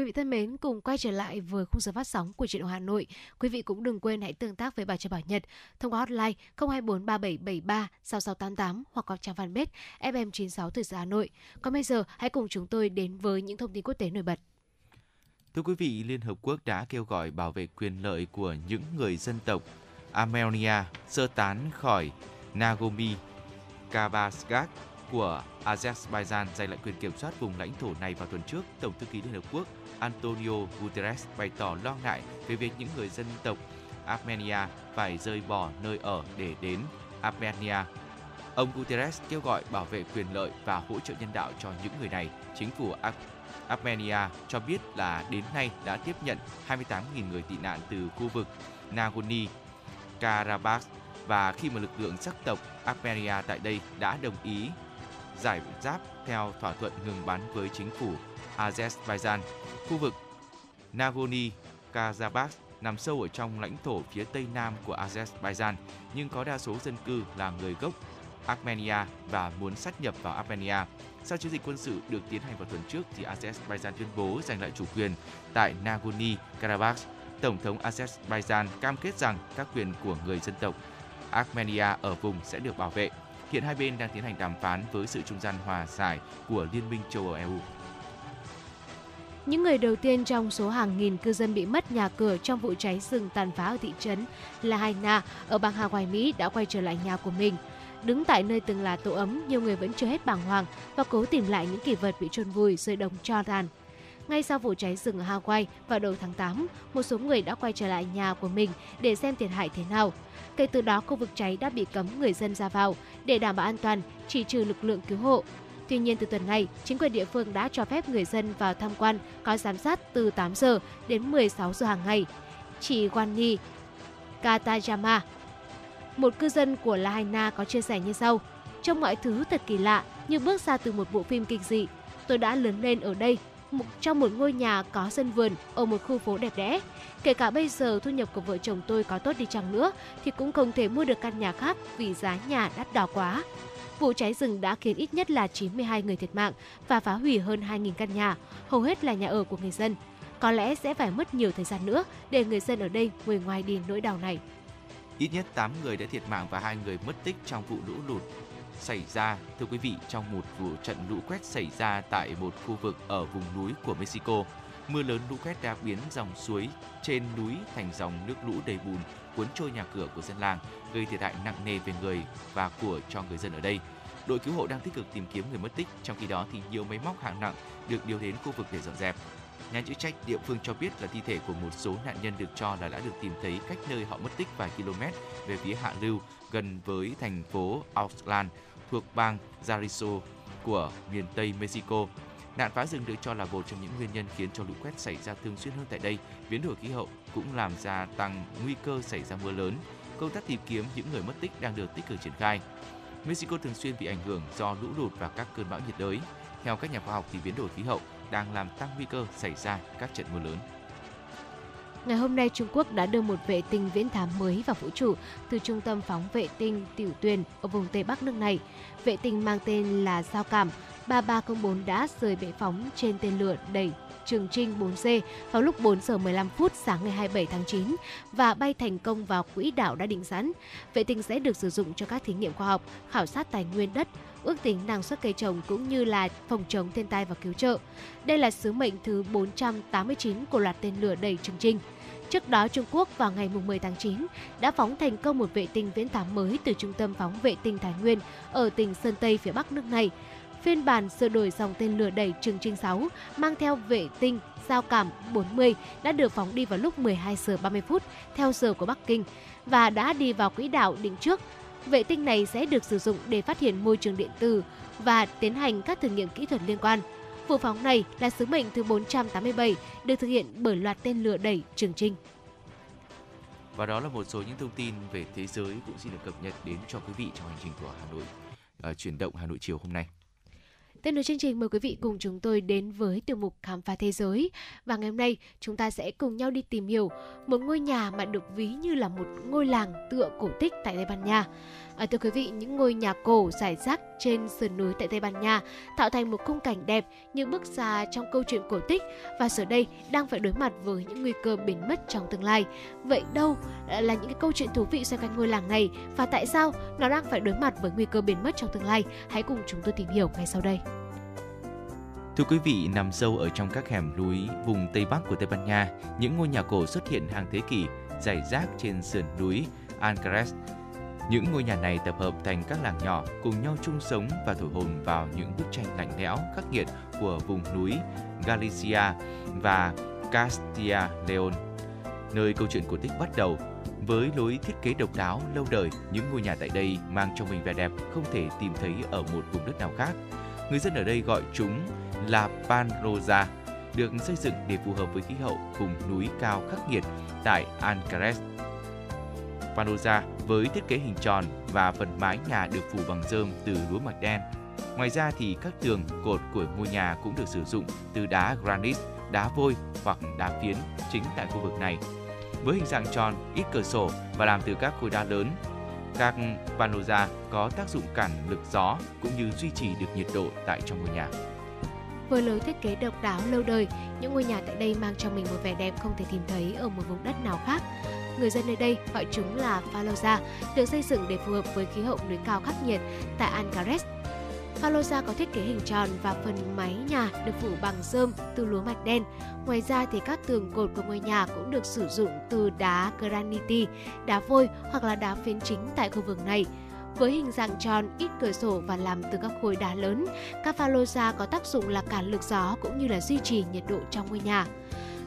Quý vị thân mến, cùng quay trở lại với khung giờ phát sóng của truyền động Hà Nội. Quý vị cũng đừng quên hãy tương tác với bà cho Bảo Nhật thông qua hotline 024 3773 6688 hoặc qua trang fanpage FM96 Thời sự Hà Nội. Còn bây giờ, hãy cùng chúng tôi đến với những thông tin quốc tế nổi bật. Thưa quý vị, Liên Hợp Quốc đã kêu gọi bảo vệ quyền lợi của những người dân tộc Armenia sơ tán khỏi Nagorno-Karabakh của Azerbaijan giành lại quyền kiểm soát vùng lãnh thổ này vào tuần trước, Tổng thư ký Liên Hợp Quốc Antonio Guterres bày tỏ lo ngại về việc những người dân tộc Armenia phải rời bỏ nơi ở để đến Armenia. Ông Guterres kêu gọi bảo vệ quyền lợi và hỗ trợ nhân đạo cho những người này. Chính phủ Ar- Armenia cho biết là đến nay đã tiếp nhận 28.000 người tị nạn từ khu vực Nagorno-Karabakh và khi mà lực lượng sắc tộc Armenia tại đây đã đồng ý giải giáp theo thỏa thuận ngừng bắn với chính phủ Azerbaijan. Khu vực Nagorno-Karabakh nằm sâu ở trong lãnh thổ phía tây nam của Azerbaijan, nhưng có đa số dân cư là người gốc Armenia và muốn sát nhập vào Armenia. Sau chiến dịch quân sự được tiến hành vào tuần trước thì Azerbaijan tuyên bố giành lại chủ quyền tại Nagorno-Karabakh. Tổng thống Azerbaijan cam kết rằng các quyền của người dân tộc Armenia ở vùng sẽ được bảo vệ. Hiện hai bên đang tiến hành đàm phán với sự trung gian hòa giải của Liên minh châu Âu EU. Những người đầu tiên trong số hàng nghìn cư dân bị mất nhà cửa trong vụ cháy rừng tàn phá ở thị trấn Lahaina ở bang Hawaii, Mỹ đã quay trở lại nhà của mình. Đứng tại nơi từng là tổ ấm, nhiều người vẫn chưa hết bàng hoàng và cố tìm lại những kỷ vật bị chôn vùi dưới đống tro tàn. Ngay sau vụ cháy rừng ở Hawaii vào đầu tháng 8, một số người đã quay trở lại nhà của mình để xem thiệt hại thế nào. Kể từ đó, khu vực cháy đã bị cấm người dân ra vào để đảm bảo an toàn, chỉ trừ lực lượng cứu hộ. Tuy nhiên, từ tuần này, chính quyền địa phương đã cho phép người dân vào tham quan có giám sát từ 8 giờ đến 16 giờ hàng ngày. Chị Wani Katajama, một cư dân của Lahaina có chia sẻ như sau. Trong mọi thứ thật kỳ lạ, như bước ra từ một bộ phim kinh dị. Tôi đã lớn lên ở đây, một- trong một ngôi nhà có sân vườn ở một khu phố đẹp đẽ. Kể cả bây giờ thu nhập của vợ chồng tôi có tốt đi chăng nữa thì cũng không thể mua được căn nhà khác vì giá nhà đắt đỏ quá. Vụ cháy rừng đã khiến ít nhất là 92 người thiệt mạng và phá hủy hơn 2.000 căn nhà, hầu hết là nhà ở của người dân. Có lẽ sẽ phải mất nhiều thời gian nữa để người dân ở đây ngồi ngoài đi nỗi đau này. Ít nhất 8 người đã thiệt mạng và hai người mất tích trong vụ lũ lụt xảy ra, thưa quý vị, trong một vụ trận lũ quét xảy ra tại một khu vực ở vùng núi của Mexico. Mưa lớn lũ quét đã biến dòng suối trên núi thành dòng nước lũ đầy bùn cuốn trôi nhà cửa của dân làng, gây thiệt hại nặng nề về người và của cho người dân ở đây. Đội cứu hộ đang tích cực tìm kiếm người mất tích, trong khi đó thì nhiều máy móc hạng nặng được điều đến khu vực để dọn dẹp. Nhà chức trách địa phương cho biết là thi thể của một số nạn nhân được cho là đã được tìm thấy cách nơi họ mất tích vài km về phía hạ lưu gần với thành phố Auckland thuộc bang Jalisco của miền Tây Mexico. Nạn phá rừng được cho là một trong những nguyên nhân khiến cho lũ quét xảy ra thường xuyên hơn tại đây. Biến đổi khí hậu cũng làm gia tăng nguy cơ xảy ra mưa lớn. Công tác tìm kiếm những người mất tích đang được tích cực triển khai. Mexico thường xuyên bị ảnh hưởng do lũ lụt và các cơn bão nhiệt đới. Theo các nhà khoa học thì biến đổi khí hậu đang làm tăng nguy cơ xảy ra các trận mưa lớn. Ngày hôm nay, Trung Quốc đã đưa một vệ tinh viễn thám mới vào vũ trụ từ trung tâm phóng vệ tinh Tiểu Tuyền ở vùng Tây Bắc nước này. Vệ tinh mang tên là Giao Cảm 3304 đã rời bệ phóng trên tên lửa đẩy Trường Trinh 4C vào lúc 4 giờ 15 phút sáng ngày 27 tháng 9 và bay thành công vào quỹ đạo đã định sẵn. Vệ tinh sẽ được sử dụng cho các thí nghiệm khoa học, khảo sát tài nguyên đất, ước tính năng suất cây trồng cũng như là phòng chống thiên tai và cứu trợ. Đây là sứ mệnh thứ 489 của loạt tên lửa đẩy Trường trình. Trước đó, Trung Quốc vào ngày 10 tháng 9 đã phóng thành công một vệ tinh viễn thám mới từ trung tâm phóng vệ tinh Thái Nguyên ở tỉnh Sơn Tây phía Bắc nước này. Phiên bản sửa đổi dòng tên lửa đẩy Trường Trinh 6 mang theo vệ tinh Giao cảm 40 đã được phóng đi vào lúc 12 giờ 30 phút theo giờ của Bắc Kinh và đã đi vào quỹ đạo định trước. Vệ tinh này sẽ được sử dụng để phát hiện môi trường điện tử và tiến hành các thử nghiệm kỹ thuật liên quan. Vụ phóng này là sứ mệnh thứ 487 được thực hiện bởi loạt tên lửa đẩy Trường Trinh. Và đó là một số những thông tin về thế giới cũng xin được cập nhật đến cho quý vị trong hành trình của Hà Nội. Uh, chuyển động Hà Nội chiều hôm nay. Tiếp nối chương trình, mời quý vị cùng chúng tôi đến với tiểu mục khám phá thế giới và ngày hôm nay, chúng ta sẽ cùng nhau đi tìm hiểu một ngôi nhà mà được ví như là một ngôi làng tựa cổ tích tại Tây Ban Nha. À, thưa quý vị, những ngôi nhà cổ rải rác trên sườn núi tại Tây Ban Nha tạo thành một khung cảnh đẹp như bước ra trong câu chuyện cổ tích và giờ đây đang phải đối mặt với những nguy cơ biến mất trong tương lai. Vậy đâu à, là những cái câu chuyện thú vị xoay quanh ngôi làng này và tại sao nó đang phải đối mặt với nguy cơ biến mất trong tương lai? Hãy cùng chúng tôi tìm hiểu ngay sau đây. Thưa quý vị, nằm sâu ở trong các hẻm núi vùng Tây Bắc của Tây Ban Nha, những ngôi nhà cổ xuất hiện hàng thế kỷ, rải rác trên sườn núi Ancares. Những ngôi nhà này tập hợp thành các làng nhỏ cùng nhau chung sống và thổi hồn vào những bức tranh lạnh lẽo, khắc nghiệt của vùng núi Galicia và Castilla Leon, nơi câu chuyện cổ tích bắt đầu. Với lối thiết kế độc đáo lâu đời, những ngôi nhà tại đây mang trong mình vẻ đẹp không thể tìm thấy ở một vùng đất nào khác. Người dân ở đây gọi chúng là Panrosa, được xây dựng để phù hợp với khí hậu vùng núi cao khắc nghiệt tại Ancares. Panosa với thiết kế hình tròn và phần mái nhà được phủ bằng rơm từ lúa mạch đen. Ngoài ra thì các tường, cột của ngôi nhà cũng được sử dụng từ đá granite, đá vôi hoặc đá phiến chính tại khu vực này. Với hình dạng tròn, ít cửa sổ và làm từ các khối đá lớn, các panosa có tác dụng cản lực gió cũng như duy trì được nhiệt độ tại trong ngôi nhà. Với lối thiết kế độc đáo lâu đời, những ngôi nhà tại đây mang trong mình một vẻ đẹp không thể tìm thấy ở một vùng đất nào khác. Người dân nơi đây gọi chúng là Falosa, được xây dựng để phù hợp với khí hậu núi cao khắc nghiệt tại Ancares. Falosa có thiết kế hình tròn và phần mái nhà được phủ bằng rơm từ lúa mạch đen. Ngoài ra thì các tường cột của ngôi nhà cũng được sử dụng từ đá granite, đá vôi hoặc là đá phiến chính tại khu vực này. Với hình dạng tròn, ít cửa sổ và làm từ các khối đá lớn, các Falosa có tác dụng là cản lực gió cũng như là duy trì nhiệt độ trong ngôi nhà.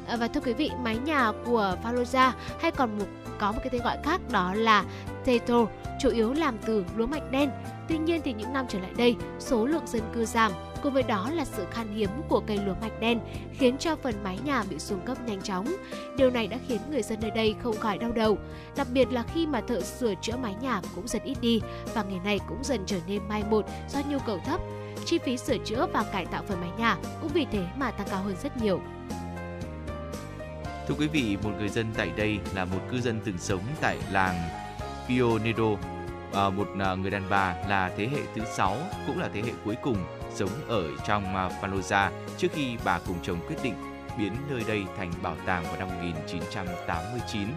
À, Và thưa quý vị, mái nhà của Faloja hay còn một có một cái tên gọi khác đó là Teto, chủ yếu làm từ lúa mạch đen. Tuy nhiên thì những năm trở lại đây, số lượng dân cư giảm, cùng với đó là sự khan hiếm của cây lúa mạch đen khiến cho phần mái nhà bị xuống cấp nhanh chóng. Điều này đã khiến người dân nơi đây không khỏi đau đầu, đặc biệt là khi mà thợ sửa chữa mái nhà cũng dần ít đi và nghề này cũng dần trở nên mai một do nhu cầu thấp. Chi phí sửa chữa và cải tạo phần mái nhà cũng vì thế mà tăng cao hơn rất nhiều. Thưa quý vị, một người dân tại đây là một cư dân từng sống tại làng Pionedo, à, một à, người đàn bà là thế hệ thứ sáu cũng là thế hệ cuối cùng sống ở trong à, Faloza trước khi bà cùng chồng quyết định biến nơi đây thành bảo tàng vào năm 1989.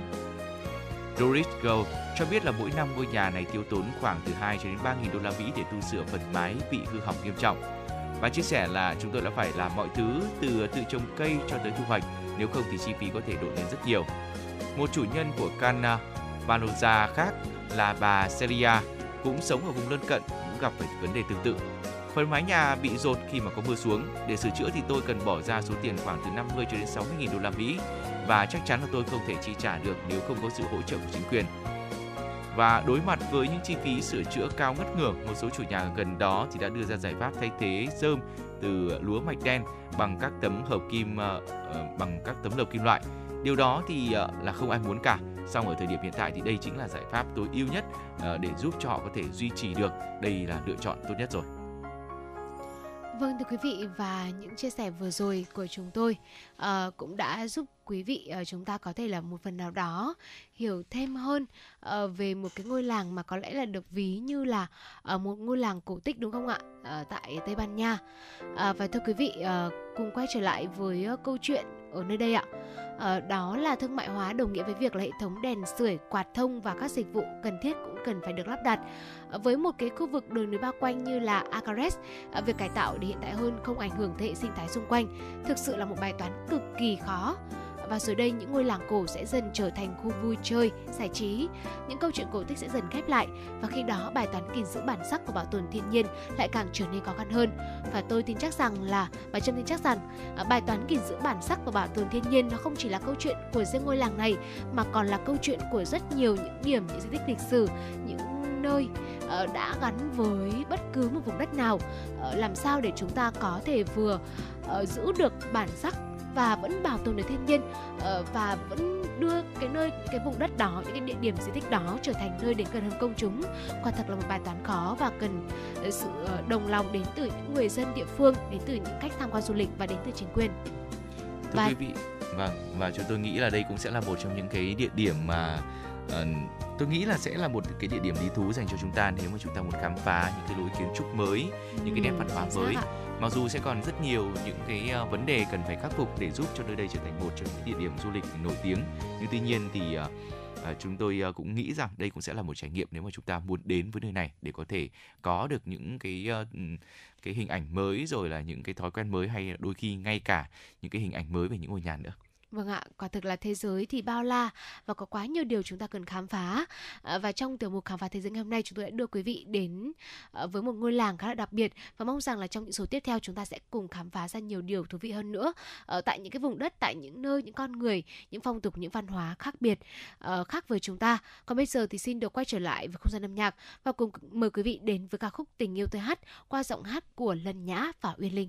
Doris Go cho biết là mỗi năm ngôi nhà này tiêu tốn khoảng từ 2 cho đến 3 nghìn đô la Mỹ để tu sửa phần mái bị hư hỏng nghiêm trọng. Bà chia sẻ là chúng tôi đã phải làm mọi thứ từ tự trồng cây cho tới thu hoạch, nếu không thì chi phí có thể đội lên rất nhiều. Một chủ nhân của Cana Panosa à, khác là bà Celia cũng sống ở vùng lân cận cũng gặp phải vấn đề tương tự. Phần mái nhà bị rột khi mà có mưa xuống. Để sửa chữa thì tôi cần bỏ ra số tiền khoảng từ 50 cho đến 60 nghìn đô la Mỹ và chắc chắn là tôi không thể chi trả được nếu không có sự hỗ trợ của chính quyền. Và đối mặt với những chi phí sửa chữa cao ngất ngưởng, một số chủ nhà gần đó thì đã đưa ra giải pháp thay thế rơm từ lúa mạch đen bằng các tấm hợp kim ờ, ờ, bằng các tấm lợp kim loại. Điều đó thì ờ, là không ai muốn cả. Song ở thời điểm hiện tại thì đây chính là giải pháp tối ưu nhất để giúp cho họ có thể duy trì được. Đây là lựa chọn tốt nhất rồi. Vâng thưa quý vị và những chia sẻ vừa rồi của chúng tôi uh, cũng đã giúp quý vị uh, chúng ta có thể là một phần nào đó hiểu thêm hơn uh, về một cái ngôi làng mà có lẽ là được ví như là uh, một ngôi làng cổ tích đúng không ạ? Uh, tại Tây Ban Nha. Uh, và thưa quý vị uh, cùng quay trở lại với uh, câu chuyện ở nơi đây ạ. Ờ, đó là thương mại hóa đồng nghĩa với việc là hệ thống đèn sưởi quạt thông và các dịch vụ cần thiết cũng cần phải được lắp đặt. Ờ, với một cái khu vực đồi núi bao quanh như là Acares ờ, việc cải tạo để hiện đại hơn không ảnh hưởng tới hệ sinh thái xung quanh thực sự là một bài toán cực kỳ khó và rồi đây những ngôi làng cổ sẽ dần trở thành khu vui chơi, giải trí. Những câu chuyện cổ tích sẽ dần khép lại và khi đó bài toán gìn giữ bản sắc và bảo tồn thiên nhiên lại càng trở nên khó khăn hơn. Và tôi tin chắc rằng là và Trâm tin chắc rằng ờ, bài toán gìn giữ bản sắc và bảo tồn thiên nhiên nó không chỉ là câu chuyện của riêng ngôi làng này mà còn là câu chuyện của rất nhiều những điểm những di tích lịch sử, những nơi ờ, đã gắn với bất cứ một vùng đất nào. Ờ, làm sao để chúng ta có thể vừa ờ, giữ được bản sắc và vẫn bảo tồn được thiên nhiên và vẫn đưa cái nơi cái vùng đất đó những cái địa điểm di tích đó trở thành nơi đến gần hơn công chúng? Quả thật là một bài toán khó và cần sự đồng lòng đến từ những người dân địa phương đến từ những cách tham quan du lịch và đến từ chính quyền. Thưa Và- quý vị, vâng và chúng tôi nghĩ là đây cũng sẽ là một trong những cái địa điểm mà ờ, tôi nghĩ là sẽ là một cái địa điểm lý thú dành cho chúng ta nếu mà chúng ta muốn khám phá những cái lối kiến trúc mới, những cái nét văn hóa mới. Mặc dù sẽ còn rất nhiều những cái ờ, vấn đề cần phải khắc phục để giúp cho nơi đây trở thành một trong những địa điểm du lịch nổi tiếng. Nhưng tuy nhiên thì ờ, chúng tôi cũng nghĩ rằng đây cũng sẽ là một trải nghiệm nếu mà chúng ta muốn đến với nơi này để có thể có được những cái cái hình ảnh mới rồi là những cái thói quen mới hay đôi khi ngay cả những cái hình ảnh mới về những ngôi nhà nữa. Vâng ạ, quả thực là thế giới thì bao la và có quá nhiều điều chúng ta cần khám phá. À, và trong tiểu mục khám phá thế giới ngày hôm nay chúng tôi đã đưa quý vị đến à, với một ngôi làng khá là đặc biệt và mong rằng là trong những số tiếp theo chúng ta sẽ cùng khám phá ra nhiều điều thú vị hơn nữa ở tại những cái vùng đất, tại những nơi, những con người, những phong tục, những văn hóa khác biệt ờ, khác với chúng ta. Còn bây giờ thì xin được quay trở lại với không gian âm nhạc và cùng mời quý vị đến với ca khúc Tình yêu tôi hát qua giọng hát của Lân Nhã và Uyên Linh.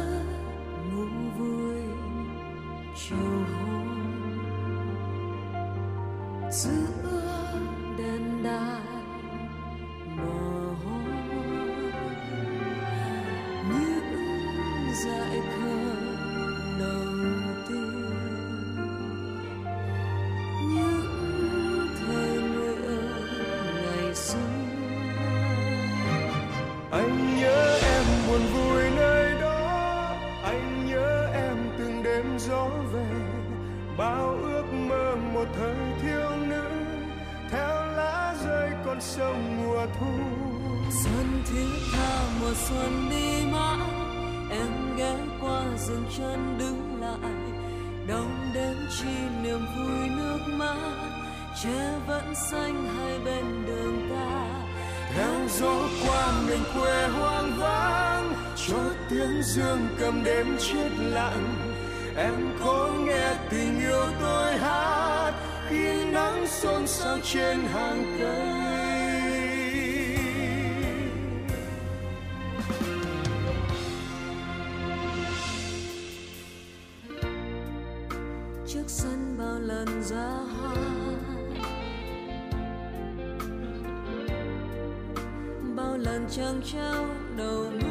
em có nghe tình yêu tôi hát khi nắng xôn xao trên hàng cây. Trước sân bao lần ra hoa, bao lần chẳng trao đầu mưa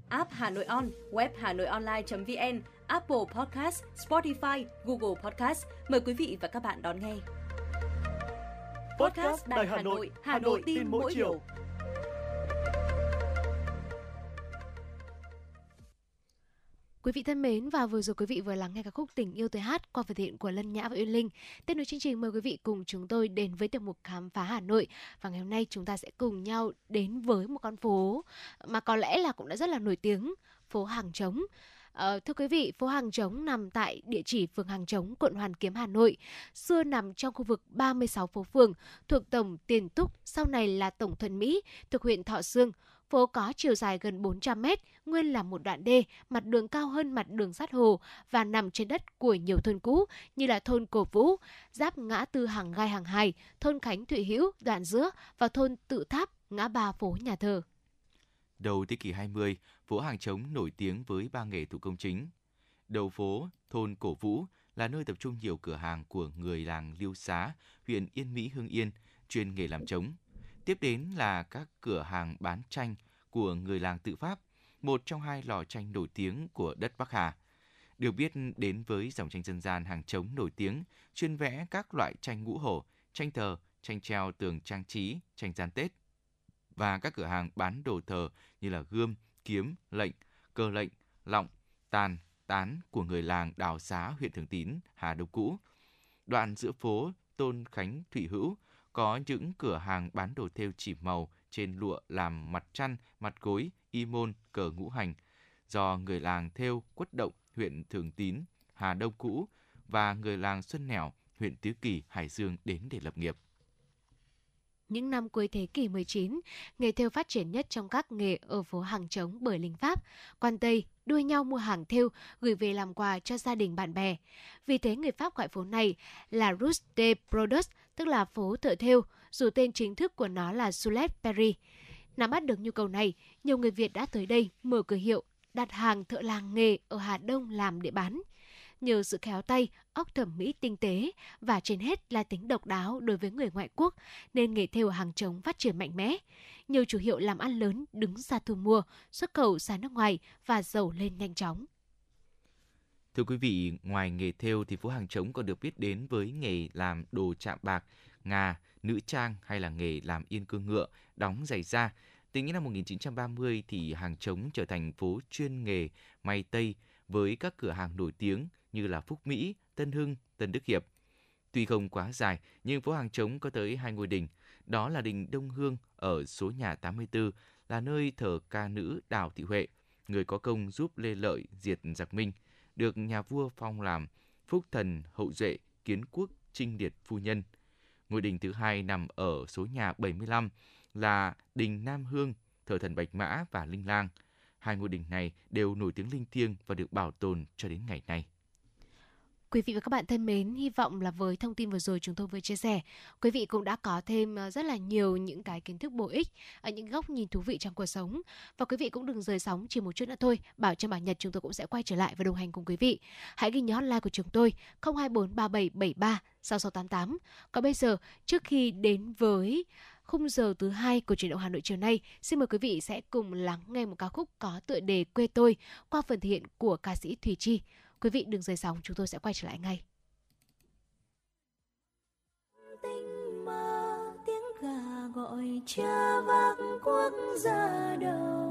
app Hà Nội On, web Hà Nội Online.vn, Apple Podcast, Spotify, Google Podcast. Mời quý vị và các bạn đón nghe. Podcast Đài Hà Nội, Hà Nội tin mỗi chiều. Quý vị thân mến và vừa rồi quý vị vừa lắng nghe ca khúc Tình yêu tôi hát qua phần thiện của Lân Nhã và Uyên Linh. Tiếp nối chương trình mời quý vị cùng chúng tôi đến với tiểu mục khám phá Hà Nội và ngày hôm nay chúng ta sẽ cùng nhau đến với một con phố mà có lẽ là cũng đã rất là nổi tiếng, phố Hàng Trống. Ờ, thưa quý vị, phố Hàng Trống nằm tại địa chỉ phường Hàng Trống, quận Hoàn Kiếm, Hà Nội. Xưa nằm trong khu vực 36 phố phường thuộc tổng Tiền Túc, sau này là tổng Thuận Mỹ, thuộc huyện Thọ Sương. Phố có chiều dài gần 400 mét, nguyên là một đoạn đê, mặt đường cao hơn mặt đường sát hồ và nằm trên đất của nhiều thôn cũ như là thôn Cổ Vũ, giáp ngã tư hàng gai hàng hài, thôn Khánh Thụy Hữu, đoạn giữa và thôn Tự Tháp, ngã ba phố nhà thờ. Đầu thế kỷ 20, phố Hàng Trống nổi tiếng với ba nghề thủ công chính. Đầu phố, thôn Cổ Vũ là nơi tập trung nhiều cửa hàng của người làng Liêu Xá, huyện Yên Mỹ, Hưng Yên, chuyên nghề làm trống. Tiếp đến là các cửa hàng bán tranh của người làng tự Pháp, một trong hai lò tranh nổi tiếng của đất Bắc Hà. Được biết đến với dòng tranh dân gian hàng trống nổi tiếng, chuyên vẽ các loại tranh ngũ hổ, tranh thờ, tranh treo tường trang trí, tranh gian Tết và các cửa hàng bán đồ thờ như là gươm, kiếm, lệnh, cơ lệnh, lọng, tàn, tán của người làng Đào Xá, huyện Thường Tín, Hà Đông cũ. Đoạn giữa phố Tôn Khánh Thủy Hữu có những cửa hàng bán đồ thêu chỉ màu trên lụa làm mặt chăn, mặt gối, y môn, cờ ngũ hành do người làng thêu Quất Động, huyện Thường Tín, Hà Đông cũ và người làng Xuân Nẻo, huyện Tứ Kỳ, Hải Dương đến để lập nghiệp. Những năm cuối thế kỷ 19, nghề thêu phát triển nhất trong các nghề ở phố Hàng Trống bởi lính Pháp. Quan Tây đua nhau mua hàng thêu gửi về làm quà cho gia đình bạn bè. Vì thế người Pháp gọi phố này là Rue de Produce, tức là phố thợ thêu, dù tên chính thức của nó là Sulet Paris. Nắm bắt được nhu cầu này, nhiều người Việt đã tới đây mở cửa hiệu, đặt hàng thợ làng nghề ở Hà Đông làm để bán. Nhờ sự khéo tay, óc thẩm mỹ tinh tế và trên hết là tính độc đáo đối với người ngoại quốc, nên nghề thêu hàng trống phát triển mạnh mẽ. Nhiều chủ hiệu làm ăn lớn đứng ra thu mua, xuất khẩu ra nước ngoài và giàu lên nhanh chóng. Thưa quý vị, ngoài nghề thêu thì phố Hàng Trống còn được biết đến với nghề làm đồ chạm bạc, ngà, nữ trang hay là nghề làm yên cương ngựa, đóng giày da. Tính đến năm 1930 thì Hàng Trống trở thành phố chuyên nghề may tây với các cửa hàng nổi tiếng như là Phúc Mỹ, Tân Hưng, Tân Đức Hiệp. Tuy không quá dài, nhưng phố Hàng Trống có tới hai ngôi đình. Đó là đình Đông Hương ở số nhà 84, là nơi thờ ca nữ Đào Thị Huệ, người có công giúp Lê Lợi diệt giặc Minh, được nhà vua phong làm Phúc Thần Hậu Duệ Kiến Quốc Trinh Điệt Phu Nhân. Ngôi đình thứ hai nằm ở số nhà 75 là đình Nam Hương, thờ thần Bạch Mã và Linh Lang. Hai ngôi đình này đều nổi tiếng linh thiêng và được bảo tồn cho đến ngày nay. Quý vị và các bạn thân mến, hy vọng là với thông tin vừa rồi chúng tôi vừa chia sẻ, quý vị cũng đã có thêm ờ, rất là nhiều những cái kiến thức bổ ích, ở những góc nhìn thú vị trong cuộc sống. Và quý vị cũng đừng rời sóng chỉ một chút nữa thôi, bảo cho bảo Nhật chúng tôi cũng sẽ quay trở lại và đồng hành cùng quý vị. Hãy ghi nhớ hotline của chúng tôi 0243773 6688. Còn bây giờ, trước khi đến với khung giờ thứ hai của truyền động Hà Nội chiều nay, xin mời quý vị sẽ cùng lắng nghe một ca khúc có tựa đề Quê tôi qua phần thể hiện của ca sĩ Thùy Chi. Quý vị đừng rời sóng, chúng tôi sẽ quay trở lại ngay. Tình mơ tiếng gà gọi cha vác quốc gia đầu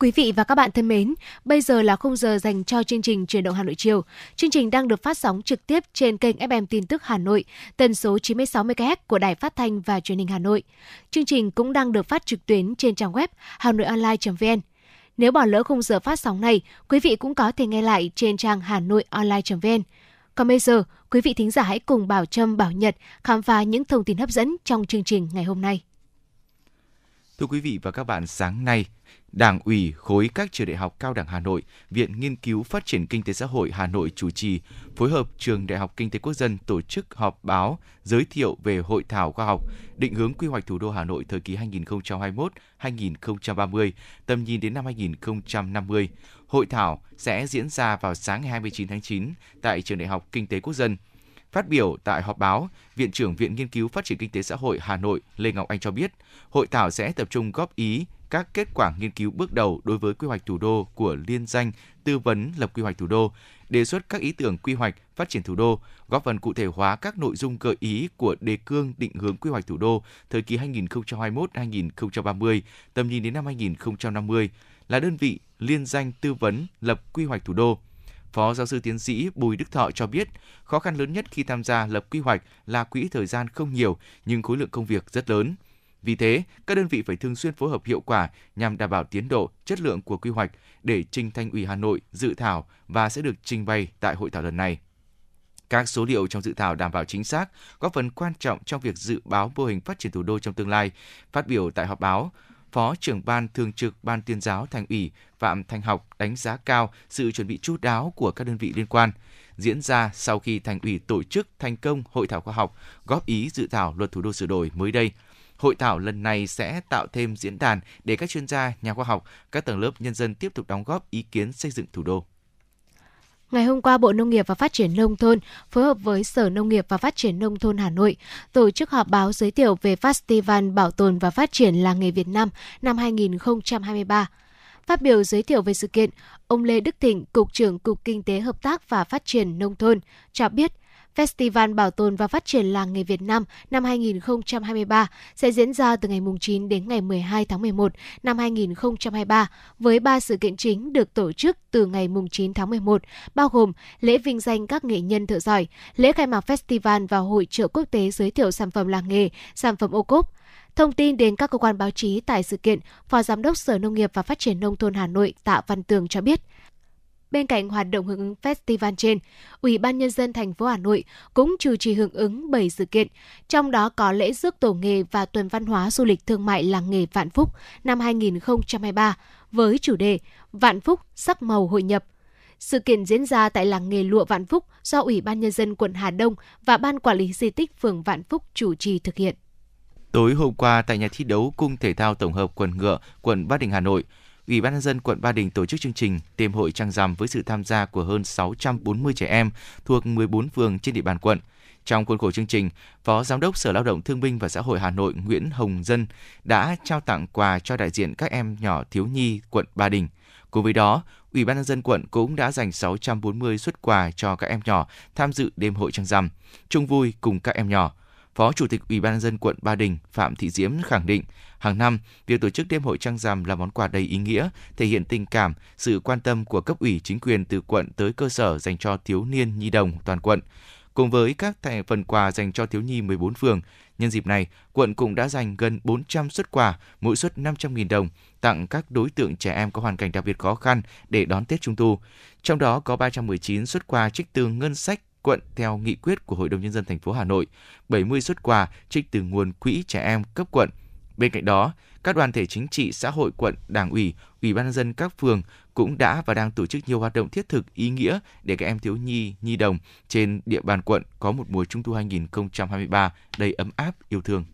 Quý vị và các bạn thân mến, bây giờ là khung giờ dành cho chương trình Truyền động Hà Nội chiều. Chương trình đang được phát sóng trực tiếp trên kênh FM tin tức Hà Nội, tần số 96 MHz của Đài Phát thanh và Truyền hình Hà Nội. Chương trình cũng đang được phát trực tuyến trên trang web hanoionline.vn. Nếu bỏ lỡ khung giờ phát sóng này, quý vị cũng có thể nghe lại trên trang hanoionline.vn. Còn bây giờ, quý vị thính giả hãy cùng Bảo Trâm, Bảo Nhật khám phá những thông tin hấp dẫn trong chương trình ngày hôm nay. Thưa quý vị và các bạn, sáng nay, Đảng ủy khối các trường đại học cao đẳng Hà Nội, Viện Nghiên cứu Phát triển Kinh tế Xã hội Hà Nội chủ trì, phối hợp Trường Đại học Kinh tế Quốc dân tổ chức họp báo giới thiệu về hội thảo khoa học định hướng quy hoạch thủ đô Hà Nội thời kỳ 2021-2030, tầm nhìn đến năm 2050. Hội thảo sẽ diễn ra vào sáng ngày 29 tháng 9 tại Trường Đại học Kinh tế Quốc dân. Phát biểu tại họp báo, Viện trưởng Viện Nghiên cứu Phát triển Kinh tế Xã hội Hà Nội Lê Ngọc Anh cho biết, hội thảo sẽ tập trung góp ý các kết quả nghiên cứu bước đầu đối với quy hoạch thủ đô của liên danh tư vấn lập quy hoạch thủ đô, đề xuất các ý tưởng quy hoạch phát triển thủ đô, góp phần cụ thể hóa các nội dung gợi ý của đề cương định hướng quy hoạch thủ đô thời kỳ 2021-2030, tầm nhìn đến năm 2050, là đơn vị liên danh tư vấn lập quy hoạch thủ đô. Phó giáo sư tiến sĩ Bùi Đức Thọ cho biết, khó khăn lớn nhất khi tham gia lập quy hoạch là quỹ thời gian không nhiều nhưng khối lượng công việc rất lớn. Vì thế, các đơn vị phải thường xuyên phối hợp hiệu quả nhằm đảm bảo tiến độ, chất lượng của quy hoạch để trình Thành ủy Hà Nội dự thảo và sẽ được trình bày tại hội thảo lần này. Các số liệu trong dự thảo đảm bảo chính xác, góp phần quan trọng trong việc dự báo mô hình phát triển thủ đô trong tương lai. Phát biểu tại họp báo, Phó trưởng ban thường trực Ban tuyên giáo Thành ủy Phạm Thanh Học đánh giá cao sự chuẩn bị chú đáo của các đơn vị liên quan diễn ra sau khi Thành ủy tổ chức thành công hội thảo khoa học góp ý dự thảo luật thủ đô sửa đổi mới đây. Hội thảo lần này sẽ tạo thêm diễn đàn để các chuyên gia, nhà khoa học, các tầng lớp nhân dân tiếp tục đóng góp ý kiến xây dựng thủ đô. Ngày hôm qua, Bộ Nông nghiệp và Phát triển Nông thôn phối hợp với Sở Nông nghiệp và Phát triển Nông thôn Hà Nội tổ chức họp báo giới thiệu về Festival Bảo tồn và Phát triển Làng nghề Việt Nam năm 2023. Phát biểu giới thiệu về sự kiện, ông Lê Đức Thịnh, Cục trưởng Cục Kinh tế Hợp tác và Phát triển Nông thôn, cho biết Festival Bảo tồn và Phát triển Làng nghề Việt Nam năm 2023 sẽ diễn ra từ ngày 9 đến ngày 12 tháng 11 năm 2023 với 3 sự kiện chính được tổ chức từ ngày 9 tháng 11, bao gồm lễ vinh danh các nghệ nhân thợ giỏi, lễ khai mạc festival và hội trợ quốc tế giới thiệu sản phẩm làng nghề, sản phẩm ô cốp, Thông tin đến các cơ quan báo chí tại sự kiện, Phó Giám đốc Sở Nông nghiệp và Phát triển Nông thôn Hà Nội Tạ Văn Tường cho biết, Bên cạnh hoạt động hưởng ứng festival trên, Ủy ban Nhân dân thành phố Hà Nội cũng chủ trì hưởng ứng 7 sự kiện, trong đó có lễ rước tổ nghề và tuần văn hóa du lịch thương mại làng nghề Vạn Phúc năm 2023 với chủ đề Vạn Phúc sắc màu hội nhập. Sự kiện diễn ra tại làng nghề lụa Vạn Phúc do Ủy ban Nhân dân quận Hà Đông và Ban Quản lý Di tích phường Vạn Phúc chủ trì thực hiện. Tối hôm qua tại nhà thi đấu Cung Thể thao Tổng hợp Quần Ngựa, quận Ba Đình, Hà Nội, Ủy ban nhân dân quận Ba Đình tổ chức chương trình Đêm hội trăng rằm với sự tham gia của hơn 640 trẻ em thuộc 14 phường trên địa bàn quận. Trong khuôn khổ chương trình, Phó Giám đốc Sở Lao động Thương binh và Xã hội Hà Nội Nguyễn Hồng Dân đã trao tặng quà cho đại diện các em nhỏ thiếu nhi quận Ba Đình. Cùng với đó, Ủy ban nhân dân quận cũng đã dành 640 xuất quà cho các em nhỏ tham dự đêm hội trăng rằm, chung vui cùng các em nhỏ. Phó Chủ tịch Ủy ban nhân dân quận Ba Đình Phạm Thị Diễm khẳng định, hàng năm, việc tổ chức đêm hội trăng rằm là món quà đầy ý nghĩa, thể hiện tình cảm, sự quan tâm của cấp ủy chính quyền từ quận tới cơ sở dành cho thiếu niên nhi đồng toàn quận. Cùng với các thành phần quà dành cho thiếu nhi 14 phường, nhân dịp này, quận cũng đã dành gần 400 xuất quà, mỗi suất 500.000 đồng, tặng các đối tượng trẻ em có hoàn cảnh đặc biệt khó khăn để đón Tết Trung thu. Trong đó có 319 xuất quà trích từ ngân sách quận theo nghị quyết của Hội đồng nhân dân thành phố Hà Nội, 70 xuất quà trích từ nguồn quỹ trẻ em cấp quận. Bên cạnh đó, các đoàn thể chính trị xã hội quận, đảng ủy, ủy ban nhân dân các phường cũng đã và đang tổ chức nhiều hoạt động thiết thực ý nghĩa để các em thiếu nhi, nhi đồng trên địa bàn quận có một mùa trung thu 2023 đầy ấm áp yêu thương.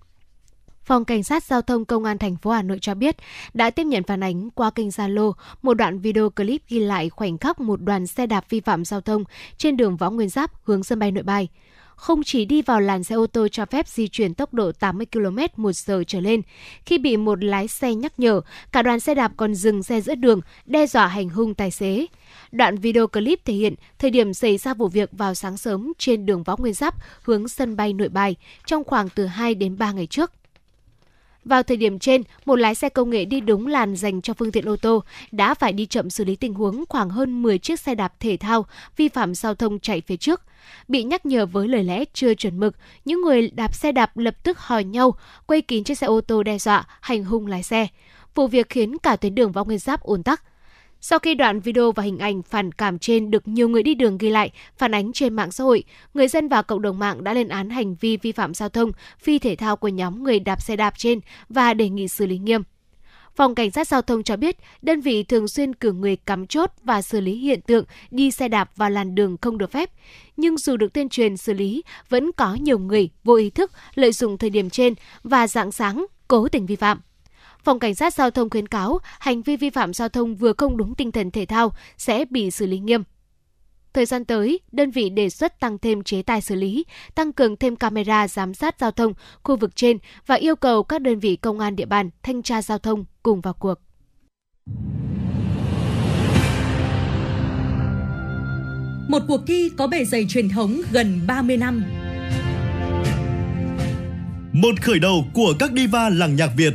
Phòng Cảnh sát Giao thông Công an thành phố Hà Nội cho biết đã tiếp nhận phản ánh qua kênh Zalo một đoạn video clip ghi lại khoảnh khắc một đoàn xe đạp vi phạm giao thông trên đường Võ Nguyên Giáp hướng sân bay Nội Bài. không chỉ đi vào làn xe ô tô cho phép di chuyển tốc độ 80 km một giờ trở lên. Khi bị một lái xe nhắc nhở, cả đoàn xe đạp còn dừng xe giữa đường, đe dọa hành hung tài xế. Đoạn video clip thể hiện thời điểm xảy ra vụ việc vào sáng sớm trên đường Võ Nguyên Giáp hướng sân bay Nội Bài trong khoảng từ 2 đến 3 ngày trước. Vào thời điểm trên, một lái xe công nghệ đi đúng làn dành cho phương tiện ô tô đã phải đi chậm xử lý tình huống khoảng hơn 10 chiếc xe đạp thể thao vi phạm giao thông chạy phía trước. Bị nhắc nhở với lời lẽ chưa chuẩn mực, những người đạp xe đạp lập tức hò nhau, quay kín chiếc xe ô tô đe dọa, hành hung lái xe. Vụ việc khiến cả tuyến đường Võ Nguyên Giáp ùn tắc. Sau khi đoạn video và hình ảnh phản cảm trên được nhiều người đi đường ghi lại, phản ánh trên mạng xã hội, người dân và cộng đồng mạng đã lên án hành vi vi phạm giao thông, phi thể thao của nhóm người đạp xe đạp trên và đề nghị xử lý nghiêm. Phòng Cảnh sát Giao thông cho biết, đơn vị thường xuyên cử người cắm chốt và xử lý hiện tượng đi xe đạp vào làn đường không được phép. Nhưng dù được tuyên truyền xử lý, vẫn có nhiều người vô ý thức lợi dụng thời điểm trên và dạng sáng cố tình vi phạm. Phòng Cảnh sát Giao thông khuyến cáo hành vi vi phạm giao thông vừa không đúng tinh thần thể thao sẽ bị xử lý nghiêm. Thời gian tới, đơn vị đề xuất tăng thêm chế tài xử lý, tăng cường thêm camera giám sát giao thông khu vực trên và yêu cầu các đơn vị công an địa bàn thanh tra giao thông cùng vào cuộc. Một cuộc thi có bề dày truyền thống gần 30 năm. Một khởi đầu của các diva làng nhạc Việt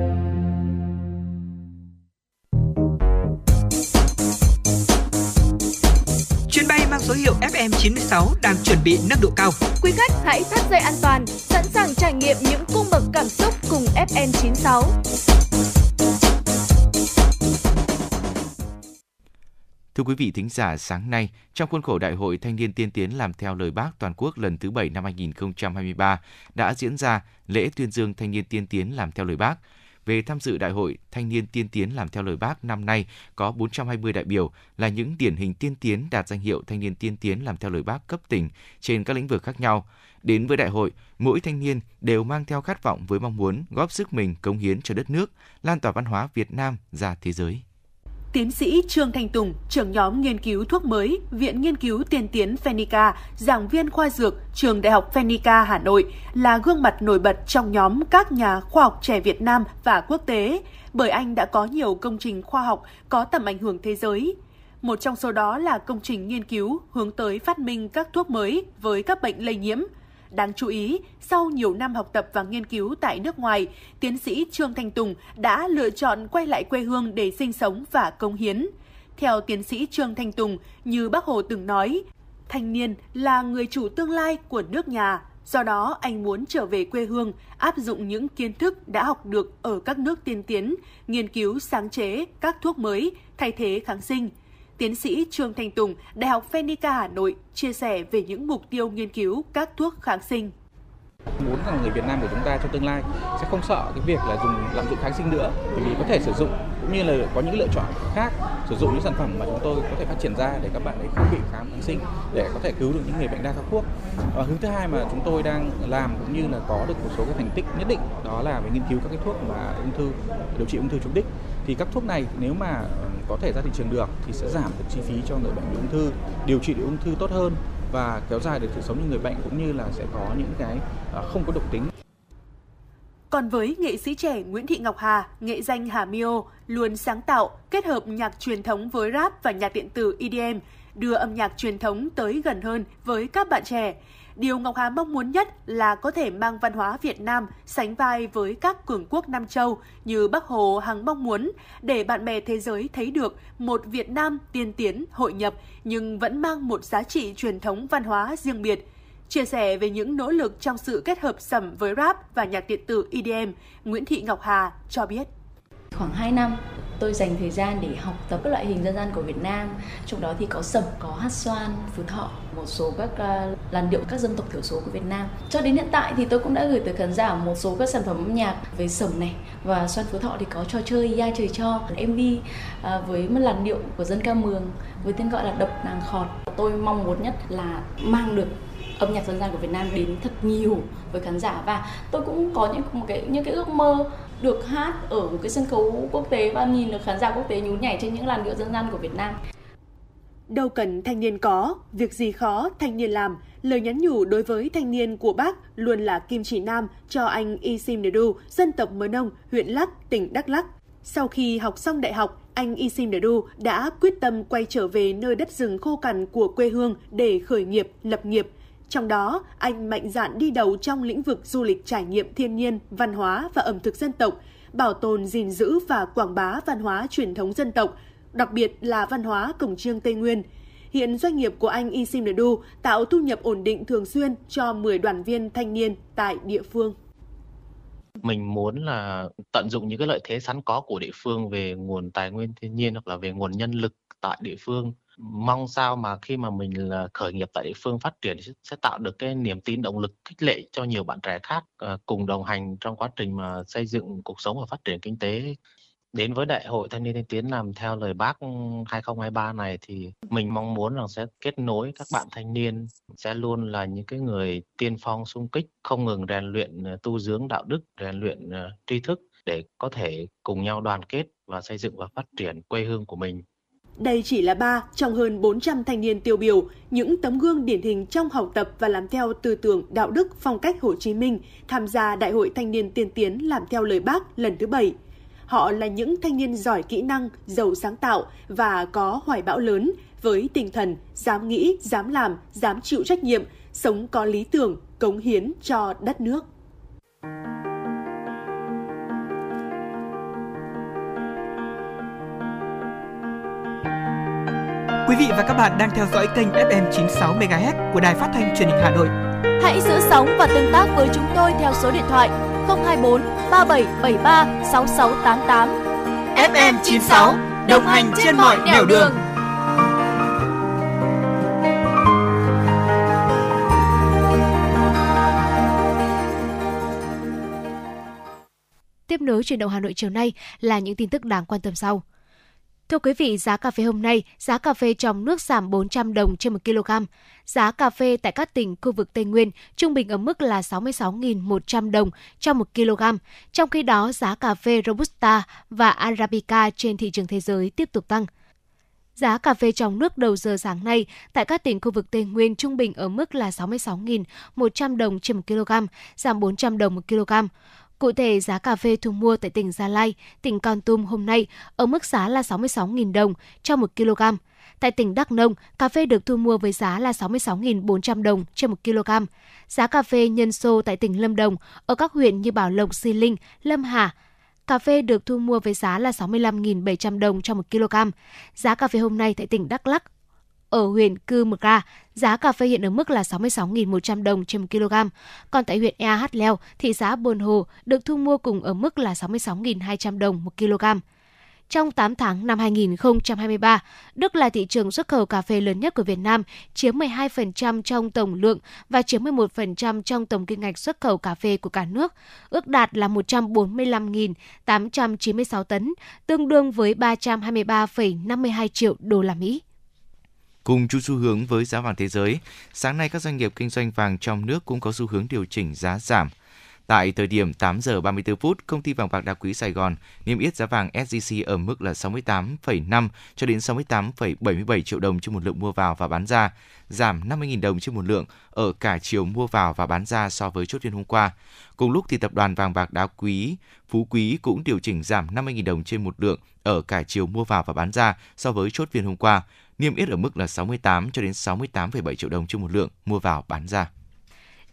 FM96 đang chuẩn bị nâng độ cao. Quý khách hãy thắt dây an toàn, sẵn sàng trải nghiệm những cung bậc cảm xúc cùng FN96. Thưa quý vị thính giả, sáng nay, trong khuôn khổ Đại hội Thanh niên tiên tiến làm theo lời Bác toàn quốc lần thứ 7 năm 2023 đã diễn ra lễ tuyên dương Thanh niên tiên tiến làm theo lời Bác. Về tham dự Đại hội Thanh niên tiên tiến làm theo lời Bác năm nay có 420 đại biểu là những điển hình tiên tiến đạt danh hiệu Thanh niên tiên tiến làm theo lời Bác cấp tỉnh trên các lĩnh vực khác nhau. Đến với đại hội, mỗi thanh niên đều mang theo khát vọng với mong muốn góp sức mình cống hiến cho đất nước, lan tỏa văn hóa Việt Nam ra thế giới. Tiến sĩ Trương Thanh Tùng, trưởng nhóm nghiên cứu thuốc mới, Viện Nghiên cứu Tiên tiến Phenica, giảng viên khoa dược, trường Đại học Phenica Hà Nội, là gương mặt nổi bật trong nhóm các nhà khoa học trẻ Việt Nam và quốc tế, bởi anh đã có nhiều công trình khoa học có tầm ảnh hưởng thế giới. Một trong số đó là công trình nghiên cứu hướng tới phát minh các thuốc mới với các bệnh lây nhiễm. Đáng chú ý, sau nhiều năm học tập và nghiên cứu tại nước ngoài, tiến sĩ Trương Thanh Tùng đã lựa chọn quay lại quê hương để sinh sống và công hiến. Theo tiến sĩ Trương Thanh Tùng, như bác Hồ từng nói, thanh niên là người chủ tương lai của nước nhà. Do đó, anh muốn trở về quê hương, áp dụng những kiến thức đã học được ở các nước tiên tiến, nghiên cứu sáng chế các thuốc mới thay thế kháng sinh. Tiến sĩ Trương Thanh Tùng, Đại học Phenica Hà Nội chia sẻ về những mục tiêu nghiên cứu các thuốc kháng sinh. muốn rằng người Việt Nam của chúng ta trong tương lai sẽ không sợ cái việc là dùng lạm dụng kháng sinh nữa bởi vì có thể sử dụng cũng như là có những lựa chọn khác sử dụng những sản phẩm mà chúng tôi có thể phát triển ra để các bạn ấy không bị kháng kháng sinh để có thể cứu được những người bệnh đa kháng thuốc và hướng thứ hai mà chúng tôi đang làm cũng như là có được một số cái thành tích nhất định đó là về nghiên cứu các cái thuốc mà ung thư điều trị ung thư trục đích thì các thuốc này nếu mà có thể ra thị trường được thì sẽ giảm được chi phí cho người bệnh bị ung thư điều trị được ung thư tốt hơn và kéo dài được sự sống cho người bệnh cũng như là sẽ có những cái à, không có độc tính Còn với nghệ sĩ trẻ Nguyễn Thị Ngọc Hà, nghệ danh Hà Mio, luôn sáng tạo, kết hợp nhạc truyền thống với rap và nhạc điện tử EDM, đưa âm nhạc truyền thống tới gần hơn với các bạn trẻ. Điều Ngọc Hà mong muốn nhất là có thể mang văn hóa Việt Nam sánh vai với các cường quốc Nam Châu như Bắc Hồ hằng mong muốn để bạn bè thế giới thấy được một Việt Nam tiên tiến, hội nhập nhưng vẫn mang một giá trị truyền thống văn hóa riêng biệt. Chia sẻ về những nỗ lực trong sự kết hợp sẩm với rap và nhạc điện tử EDM, Nguyễn Thị Ngọc Hà cho biết. Khoảng 2 năm, tôi dành thời gian để học tập các loại hình dân gian của Việt Nam. Trong đó thì có sẩm, có hát xoan, phú thọ, một số các uh, làn điệu các dân tộc thiểu số của Việt Nam. Cho đến hiện tại thì tôi cũng đã gửi tới khán giả một số các sản phẩm âm nhạc về sẩm này và xoan phú thọ thì có trò chơi da trời cho MV uh, ờ, với một làn điệu của dân ca mường với tên gọi là đập nàng khọt. Tôi mong muốn nhất là mang được âm nhạc dân gian của Việt Nam đến thật nhiều với khán giả và tôi cũng có những một cái những cái ước mơ được hát ở một cái sân khấu quốc tế và nhìn được khán giả quốc tế nhún nhảy trên những làn điệu dân gian của Việt Nam. Đâu cần thanh niên có, việc gì khó thanh niên làm. Lời nhắn nhủ đối với thanh niên của bác luôn là kim chỉ nam cho anh Isim Nedu, dân tộc Mơ Nông, huyện Lắc, tỉnh Đắk Lắk. Sau khi học xong đại học, anh Isim Nedu đã quyết tâm quay trở về nơi đất rừng khô cằn của quê hương để khởi nghiệp, lập nghiệp. Trong đó, anh mạnh dạn đi đầu trong lĩnh vực du lịch trải nghiệm thiên nhiên, văn hóa và ẩm thực dân tộc, bảo tồn, gìn giữ và quảng bá văn hóa truyền thống dân tộc, đặc biệt là văn hóa cổng chiêng Tây Nguyên. Hiện doanh nghiệp của anh Isim Nedu tạo thu nhập ổn định thường xuyên cho 10 đoàn viên thanh niên tại địa phương. Mình muốn là tận dụng những cái lợi thế sẵn có của địa phương về nguồn tài nguyên thiên nhiên hoặc là về nguồn nhân lực tại địa phương mong sao mà khi mà mình là khởi nghiệp tại địa phương phát triển thì sẽ tạo được cái niềm tin, động lực, khích lệ cho nhiều bạn trẻ khác ờ, cùng đồng hành trong quá trình mà xây dựng cuộc sống và phát triển kinh tế. Đến với đại hội thanh niên tiên tiến làm theo lời bác 2023 này thì mình mong muốn rằng sẽ kết nối các bạn thanh niên, sẽ luôn là những cái người tiên phong sung kích, không ngừng rèn luyện ờ, tu dưỡng đạo đức, rèn luyện tri thức để có thể cùng nhau đoàn kết và xây dựng và phát triển quê hương của mình đây chỉ là ba trong hơn 400 thanh niên tiêu biểu, những tấm gương điển hình trong học tập và làm theo tư tưởng đạo đức phong cách Hồ Chí Minh tham gia Đại hội Thanh niên tiên tiến làm theo lời bác lần thứ bảy. Họ là những thanh niên giỏi kỹ năng, giàu sáng tạo và có hoài bão lớn với tinh thần dám nghĩ, dám làm, dám chịu trách nhiệm, sống có lý tưởng, cống hiến cho đất nước. Quý vị và các bạn đang theo dõi kênh FM 96 MHz của Đài Phát thanh Truyền hình Hà Nội. Hãy giữ sóng và tương tác với chúng tôi theo số điện thoại 024 3773 6688. FM 96 đồng hành trên mọi nẻo đường. Tiếp nối chuyển động Hà Nội chiều nay là những tin tức đáng quan tâm sau. Thưa quý vị, giá cà phê hôm nay, giá cà phê trong nước giảm 400 đồng trên 1 kg. Giá cà phê tại các tỉnh khu vực Tây Nguyên trung bình ở mức là 66.100 đồng trong 1 kg. Trong khi đó, giá cà phê Robusta và Arabica trên thị trường thế giới tiếp tục tăng. Giá cà phê trong nước đầu giờ sáng nay tại các tỉnh khu vực Tây Nguyên trung bình ở mức là 66.100 đồng trên 1 kg, giảm 400 đồng 1 kg. Cụ thể, giá cà phê thu mua tại tỉnh Gia Lai, tỉnh Con Tum hôm nay ở mức giá là 66.000 đồng cho 1 kg. Tại tỉnh Đắk Nông, cà phê được thu mua với giá là 66.400 đồng trên 1 kg. Giá cà phê nhân sô tại tỉnh Lâm Đồng ở các huyện như Bảo Lộc, Di Linh, Lâm Hà, cà phê được thu mua với giá là 65.700 đồng cho 1 kg. Giá cà phê hôm nay tại tỉnh Đắk Lắk ở huyện Cư Mực A, giá cà phê hiện ở mức là 66.100 đồng trên 1 kg. Còn tại huyện Ea Hát Leo, thị xã Buôn Hồ được thu mua cùng ở mức là 66.200 đồng 1 kg. Trong 8 tháng năm 2023, Đức là thị trường xuất khẩu cà phê lớn nhất của Việt Nam, chiếm 12% trong tổng lượng và chiếm 11% trong tổng kim ngạch xuất khẩu cà phê của cả nước, ước đạt là 145.896 tấn, tương đương với 323,52 triệu đô la Mỹ. Cùng chu xu hướng với giá vàng thế giới, sáng nay các doanh nghiệp kinh doanh vàng trong nước cũng có xu hướng điều chỉnh giá giảm. Tại thời điểm 8 giờ 34 phút, công ty vàng bạc đá quý Sài Gòn niêm yết giá vàng SJC ở mức là 68,5 cho đến 68,77 triệu đồng trên một lượng mua vào và bán ra, giảm 50.000 đồng trên một lượng ở cả chiều mua vào và bán ra so với chốt phiên hôm qua. Cùng lúc thì tập đoàn vàng bạc đá quý Phú Quý cũng điều chỉnh giảm 50.000 đồng trên một lượng ở cả chiều mua vào và bán ra so với chốt phiên hôm qua niêm yết ở mức là 68 cho đến 68,7 triệu đồng trên một lượng mua vào bán ra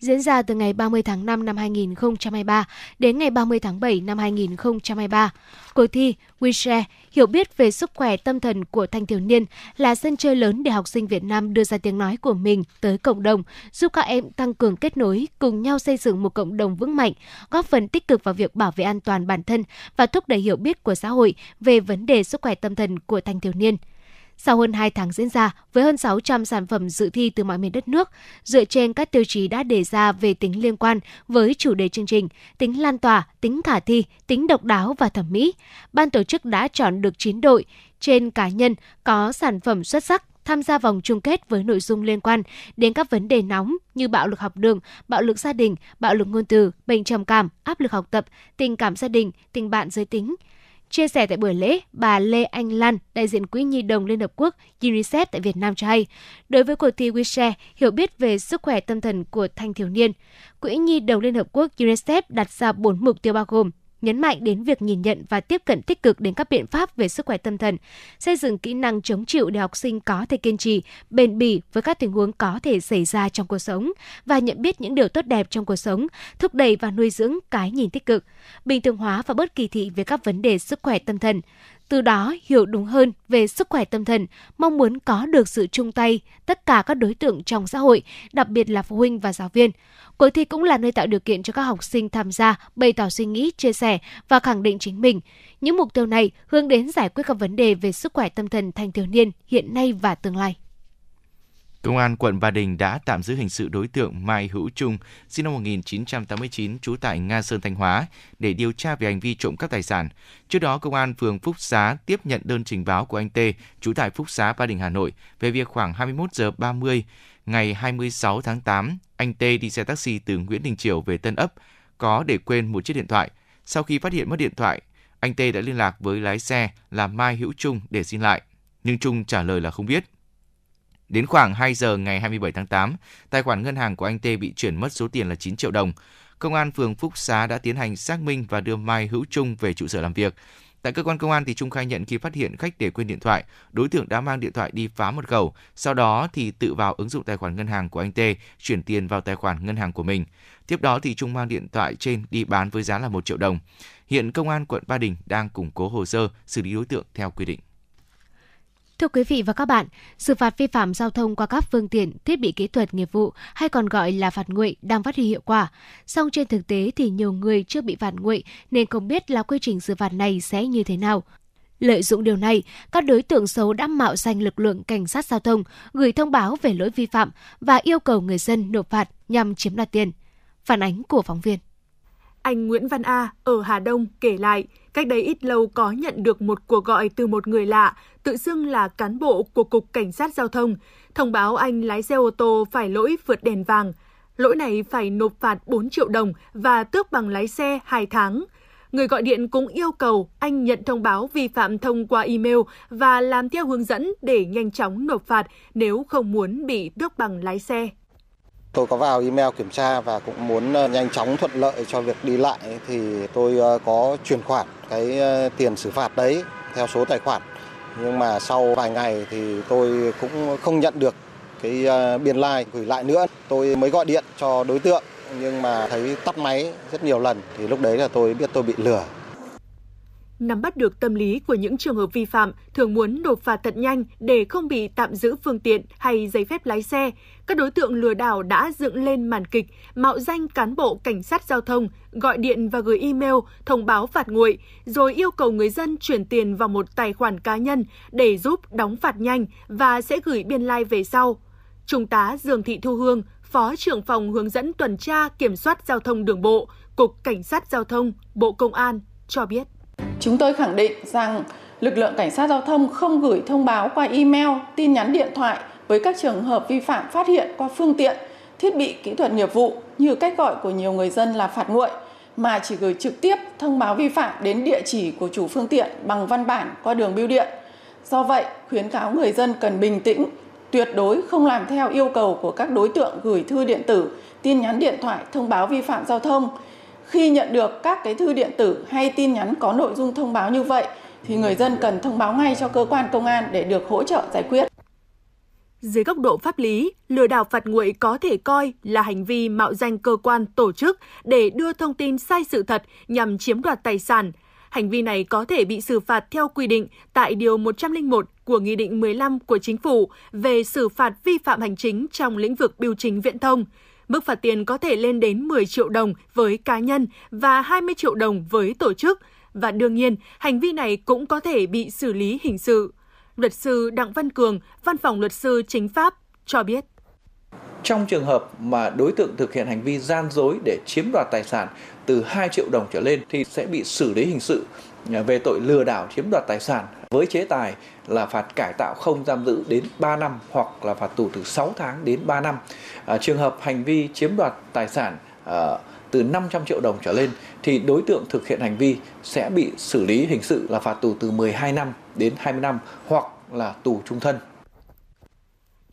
diễn ra từ ngày 30 tháng 5 năm 2023 đến ngày 30 tháng 7 năm 2023. Cuộc thi WeShare hiểu biết về sức khỏe tâm thần của thanh thiếu niên là sân chơi lớn để học sinh Việt Nam đưa ra tiếng nói của mình tới cộng đồng, giúp các em tăng cường kết nối, cùng nhau xây dựng một cộng đồng vững mạnh, góp phần tích cực vào việc bảo vệ an toàn bản thân và thúc đẩy hiểu biết của xã hội về vấn đề sức khỏe tâm thần của thanh thiếu niên. Sau hơn 2 tháng diễn ra, với hơn 600 sản phẩm dự thi từ mọi miền đất nước, dựa trên các tiêu chí đã đề ra về tính liên quan với chủ đề chương trình, tính lan tỏa, tính khả thi, tính độc đáo và thẩm mỹ, ban tổ chức đã chọn được 9 đội trên cá nhân có sản phẩm xuất sắc tham gia vòng chung kết với nội dung liên quan đến các vấn đề nóng như bạo lực học đường, bạo lực gia đình, bạo lực ngôn từ, bệnh trầm cảm, áp lực học tập, tình cảm gia đình, tình bạn giới tính, Chia sẻ tại buổi lễ, bà Lê Anh Lan, đại diện Quỹ Nhi đồng Liên Hợp Quốc UNICEF tại Việt Nam cho hay, đối với cuộc thi WeShare hiểu biết về sức khỏe tâm thần của thanh thiếu niên, Quỹ Nhi đồng Liên Hợp Quốc UNICEF đặt ra 4 mục tiêu bao gồm nhấn mạnh đến việc nhìn nhận và tiếp cận tích cực đến các biện pháp về sức khỏe tâm thần, xây dựng kỹ năng chống chịu để học sinh có thể kiên trì, bền bỉ với các tình huống có thể xảy ra trong cuộc sống và nhận biết những điều tốt đẹp trong cuộc sống, thúc đẩy và nuôi dưỡng cái nhìn tích cực, bình thường hóa và bớt kỳ thị về các vấn đề sức khỏe tâm thần, từ đó hiểu đúng hơn về sức khỏe tâm thần, mong muốn có được sự chung tay tất cả các đối tượng trong xã hội, đặc biệt là phụ huynh và giáo viên. Cuộc thi cũng là nơi tạo điều kiện cho các học sinh tham gia, bày tỏ suy nghĩ, chia sẻ và khẳng định chính mình. Những mục tiêu này hướng đến giải quyết các vấn đề về sức khỏe tâm thần thanh thiếu niên hiện nay và tương lai. Công an quận Ba Đình đã tạm giữ hình sự đối tượng Mai Hữu Trung, sinh năm 1989, trú tại Nga Sơn, Thanh Hóa, để điều tra về hành vi trộm cắp tài sản. Trước đó, Công an phường Phúc Xá tiếp nhận đơn trình báo của anh T, trú tại Phúc Xá, Ba Đình, Hà Nội, về việc khoảng 21 giờ 30 ngày 26 tháng 8, anh T đi xe taxi từ Nguyễn Đình Triều về Tân Ấp, có để quên một chiếc điện thoại. Sau khi phát hiện mất điện thoại, anh T đã liên lạc với lái xe là Mai Hữu Trung để xin lại, nhưng Trung trả lời là không biết. Đến khoảng 2 giờ ngày 27 tháng 8, tài khoản ngân hàng của anh T bị chuyển mất số tiền là 9 triệu đồng. Công an phường Phúc Xá đã tiến hành xác minh và đưa Mai Hữu Trung về trụ sở làm việc. Tại cơ quan công an thì Trung khai nhận khi phát hiện khách để quên điện thoại, đối tượng đã mang điện thoại đi phá một khẩu, sau đó thì tự vào ứng dụng tài khoản ngân hàng của anh T, chuyển tiền vào tài khoản ngân hàng của mình. Tiếp đó thì Trung mang điện thoại trên đi bán với giá là 1 triệu đồng. Hiện công an quận Ba Đình đang củng cố hồ sơ xử lý đối tượng theo quy định. Thưa quý vị và các bạn, xử phạt vi phạm giao thông qua các phương tiện, thiết bị kỹ thuật nghiệp vụ hay còn gọi là phạt nguội đang phát huy hiệu quả. Song trên thực tế thì nhiều người chưa bị phạt nguội nên không biết là quy trình xử phạt này sẽ như thế nào. Lợi dụng điều này, các đối tượng xấu đã mạo danh lực lượng cảnh sát giao thông, gửi thông báo về lỗi vi phạm và yêu cầu người dân nộp phạt nhằm chiếm đoạt tiền. Phản ánh của phóng viên. Anh Nguyễn Văn A ở Hà Đông kể lại, cách đây ít lâu có nhận được một cuộc gọi từ một người lạ, tự xưng là cán bộ của Cục Cảnh sát Giao thông, thông báo anh lái xe ô tô phải lỗi vượt đèn vàng. Lỗi này phải nộp phạt 4 triệu đồng và tước bằng lái xe 2 tháng. Người gọi điện cũng yêu cầu anh nhận thông báo vi phạm thông qua email và làm theo hướng dẫn để nhanh chóng nộp phạt nếu không muốn bị tước bằng lái xe. Tôi có vào email kiểm tra và cũng muốn ờ, nhanh chóng thuận lợi cho việc đi lại thì tôi ờ, có chuyển khoản cái ờ, tiền xử phạt đấy theo số tài khoản. Nhưng mà sau vài ngày thì tôi cũng không nhận được cái biên lai like gửi lại nữa. Tôi mới gọi điện cho đối tượng nhưng mà thấy tắt máy rất nhiều lần thì lúc đấy là tôi biết tôi bị lừa. Nắm bắt được tâm lý của những trường hợp vi phạm thường muốn nộp phạt thật nhanh để không bị tạm giữ phương tiện hay giấy phép lái xe, các đối tượng lừa đảo đã dựng lên màn kịch mạo danh cán bộ cảnh sát giao thông, gọi điện và gửi email thông báo phạt nguội, rồi yêu cầu người dân chuyển tiền vào một tài khoản cá nhân để giúp đóng phạt nhanh và sẽ gửi biên lai like về sau. Trung tá Dương Thị Thu Hương, Phó trưởng phòng hướng dẫn tuần tra kiểm soát giao thông đường bộ, Cục Cảnh sát Giao thông, Bộ Công an cho biết. Chúng tôi khẳng định rằng lực lượng cảnh sát giao thông không gửi thông báo qua email, tin nhắn điện thoại với các trường hợp vi phạm phát hiện qua phương tiện, thiết bị kỹ thuật nghiệp vụ như cách gọi của nhiều người dân là phạt nguội mà chỉ gửi trực tiếp thông báo vi phạm đến địa chỉ của chủ phương tiện bằng văn bản qua đường bưu điện. Do vậy, khuyến cáo người dân cần bình tĩnh, tuyệt đối không làm theo yêu cầu của các đối tượng gửi thư điện tử, tin nhắn điện thoại thông báo vi phạm giao thông. Khi nhận được các cái thư điện tử hay tin nhắn có nội dung thông báo như vậy thì người dân cần thông báo ngay cho cơ quan công an để được hỗ trợ giải quyết. Dưới góc độ pháp lý, lừa đảo phạt nguội có thể coi là hành vi mạo danh cơ quan tổ chức để đưa thông tin sai sự thật nhằm chiếm đoạt tài sản. Hành vi này có thể bị xử phạt theo quy định tại Điều 101 của Nghị định 15 của Chính phủ về xử phạt vi phạm hành chính trong lĩnh vực biểu chính viễn thông. Mức phạt tiền có thể lên đến 10 triệu đồng với cá nhân và 20 triệu đồng với tổ chức. Và đương nhiên, hành vi này cũng có thể bị xử lý hình sự. Luật sư Đặng Văn Cường, Văn phòng Luật sư Chính pháp cho biết. Trong trường hợp mà đối tượng thực hiện hành vi gian dối để chiếm đoạt tài sản từ 2 triệu đồng trở lên thì sẽ bị xử lý hình sự về tội lừa đảo chiếm đoạt tài sản với chế tài là phạt cải tạo không giam giữ đến 3 năm hoặc là phạt tù từ 6 tháng đến 3 năm. À, trường hợp hành vi chiếm đoạt tài sản à, từ 500 triệu đồng trở lên thì đối tượng thực hiện hành vi sẽ bị xử lý hình sự là phạt tù từ 12 năm đến 20 năm hoặc là tù trung thân.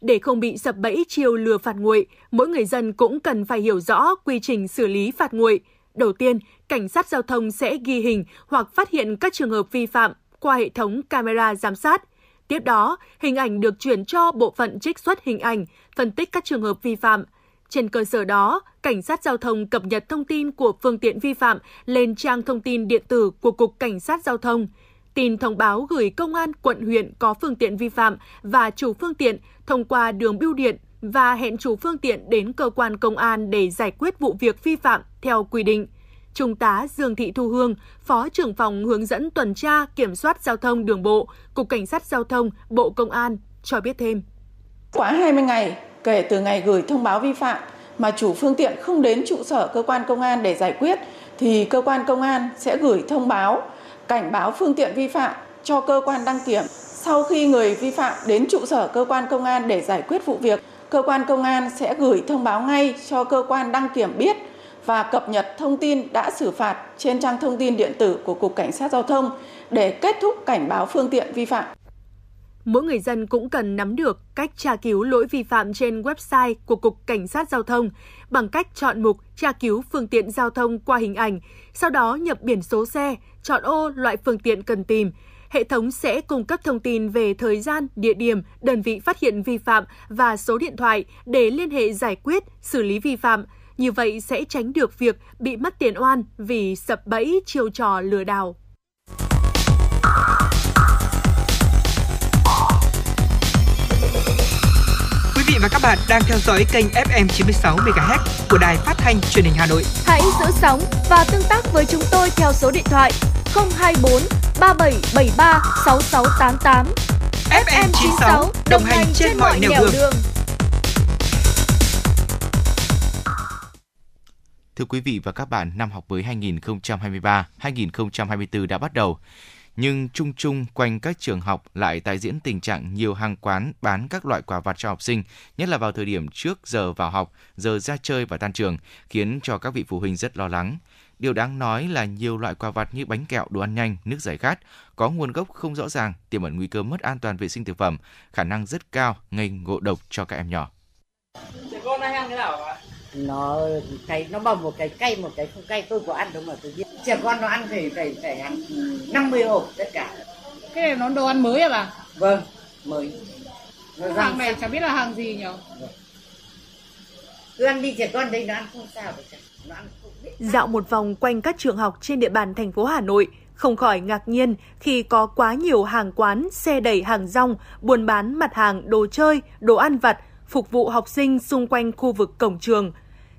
Để không bị sập bẫy chiêu lừa phạt nguội, mỗi người dân cũng cần phải hiểu rõ quy trình xử lý phạt nguội. Đầu tiên, cảnh sát giao thông sẽ ghi hình hoặc phát hiện các trường hợp vi phạm qua hệ thống camera giám sát. Tiếp đó, hình ảnh được chuyển cho bộ phận trích xuất hình ảnh, phân tích các trường hợp vi phạm. Trên cơ sở đó, cảnh sát giao thông cập nhật thông tin của phương tiện vi phạm lên trang thông tin điện tử của Cục Cảnh sát Giao thông. Tin thông báo gửi công an quận huyện có phương tiện vi phạm và chủ phương tiện thông qua đường bưu điện và hẹn chủ phương tiện đến cơ quan công an để giải quyết vụ việc vi phạm theo quy định. Trung tá Dương Thị Thu Hương, Phó trưởng phòng hướng dẫn tuần tra kiểm soát giao thông đường bộ, Cục Cảnh sát Giao thông, Bộ Công an cho biết thêm. Quá 20 ngày kể từ ngày gửi thông báo vi phạm mà chủ phương tiện không đến trụ sở cơ quan công an để giải quyết thì cơ quan công an sẽ gửi thông báo cảnh báo phương tiện vi phạm cho cơ quan đăng kiểm. Sau khi người vi phạm đến trụ sở cơ quan công an để giải quyết vụ việc, cơ quan công an sẽ gửi thông báo ngay cho cơ quan đăng kiểm biết và cập nhật thông tin đã xử phạt trên trang thông tin điện tử của Cục Cảnh sát Giao thông để kết thúc cảnh báo phương tiện vi phạm. Mỗi người dân cũng cần nắm được cách tra cứu lỗi vi phạm trên website của Cục Cảnh sát Giao thông bằng cách chọn mục tra cứu phương tiện giao thông qua hình ảnh, sau đó nhập biển số xe, chọn ô loại phương tiện cần tìm. Hệ thống sẽ cung cấp thông tin về thời gian, địa điểm, đơn vị phát hiện vi phạm và số điện thoại để liên hệ giải quyết, xử lý vi phạm. Như vậy sẽ tránh được việc bị mất tiền oan vì sập bẫy chiêu trò lừa đảo. Quý vị và các bạn đang theo dõi kênh FM 96 MHz của đài phát thanh truyền hình Hà Nội. Hãy giữ sóng và tương tác với chúng tôi theo số điện thoại 024 3773 6688. FM 96 đồng hành trên mọi nẻo đường. đường. Thưa quý vị và các bạn, năm học mới 2023-2024 đã bắt đầu. Nhưng chung chung quanh các trường học lại tái diễn tình trạng nhiều hàng quán bán các loại quà vặt cho học sinh, nhất là vào thời điểm trước giờ vào học, giờ ra chơi và tan trường, khiến cho các vị phụ huynh rất lo lắng. Điều đáng nói là nhiều loại quà vặt như bánh kẹo, đồ ăn nhanh, nước giải khát có nguồn gốc không rõ ràng, tiềm ẩn nguy cơ mất an toàn vệ sinh thực phẩm, khả năng rất cao gây ngộ độc cho các em nhỏ. Trẻ con hay ăn thế nào ạ? Nó cái nó bằng một cái cay một cái không cay. Tôi có ăn đâu mà tôi biết. Trẻ con nó ăn thì phải phải ăn 50 hộp tất cả. Cái này nó đồ ăn mới à bà? Vâng mới. Nó hàng này chẳng biết là hàng gì nhỉ cứ ăn đi trẻ con đây nó ăn không sao được. Nó ăn không biết Dạo một vòng quanh các trường học trên địa bàn thành phố Hà Nội, không khỏi ngạc nhiên khi có quá nhiều hàng quán, xe đẩy hàng rong, buôn bán mặt hàng đồ chơi, đồ ăn vặt, phục vụ học sinh xung quanh khu vực cổng trường.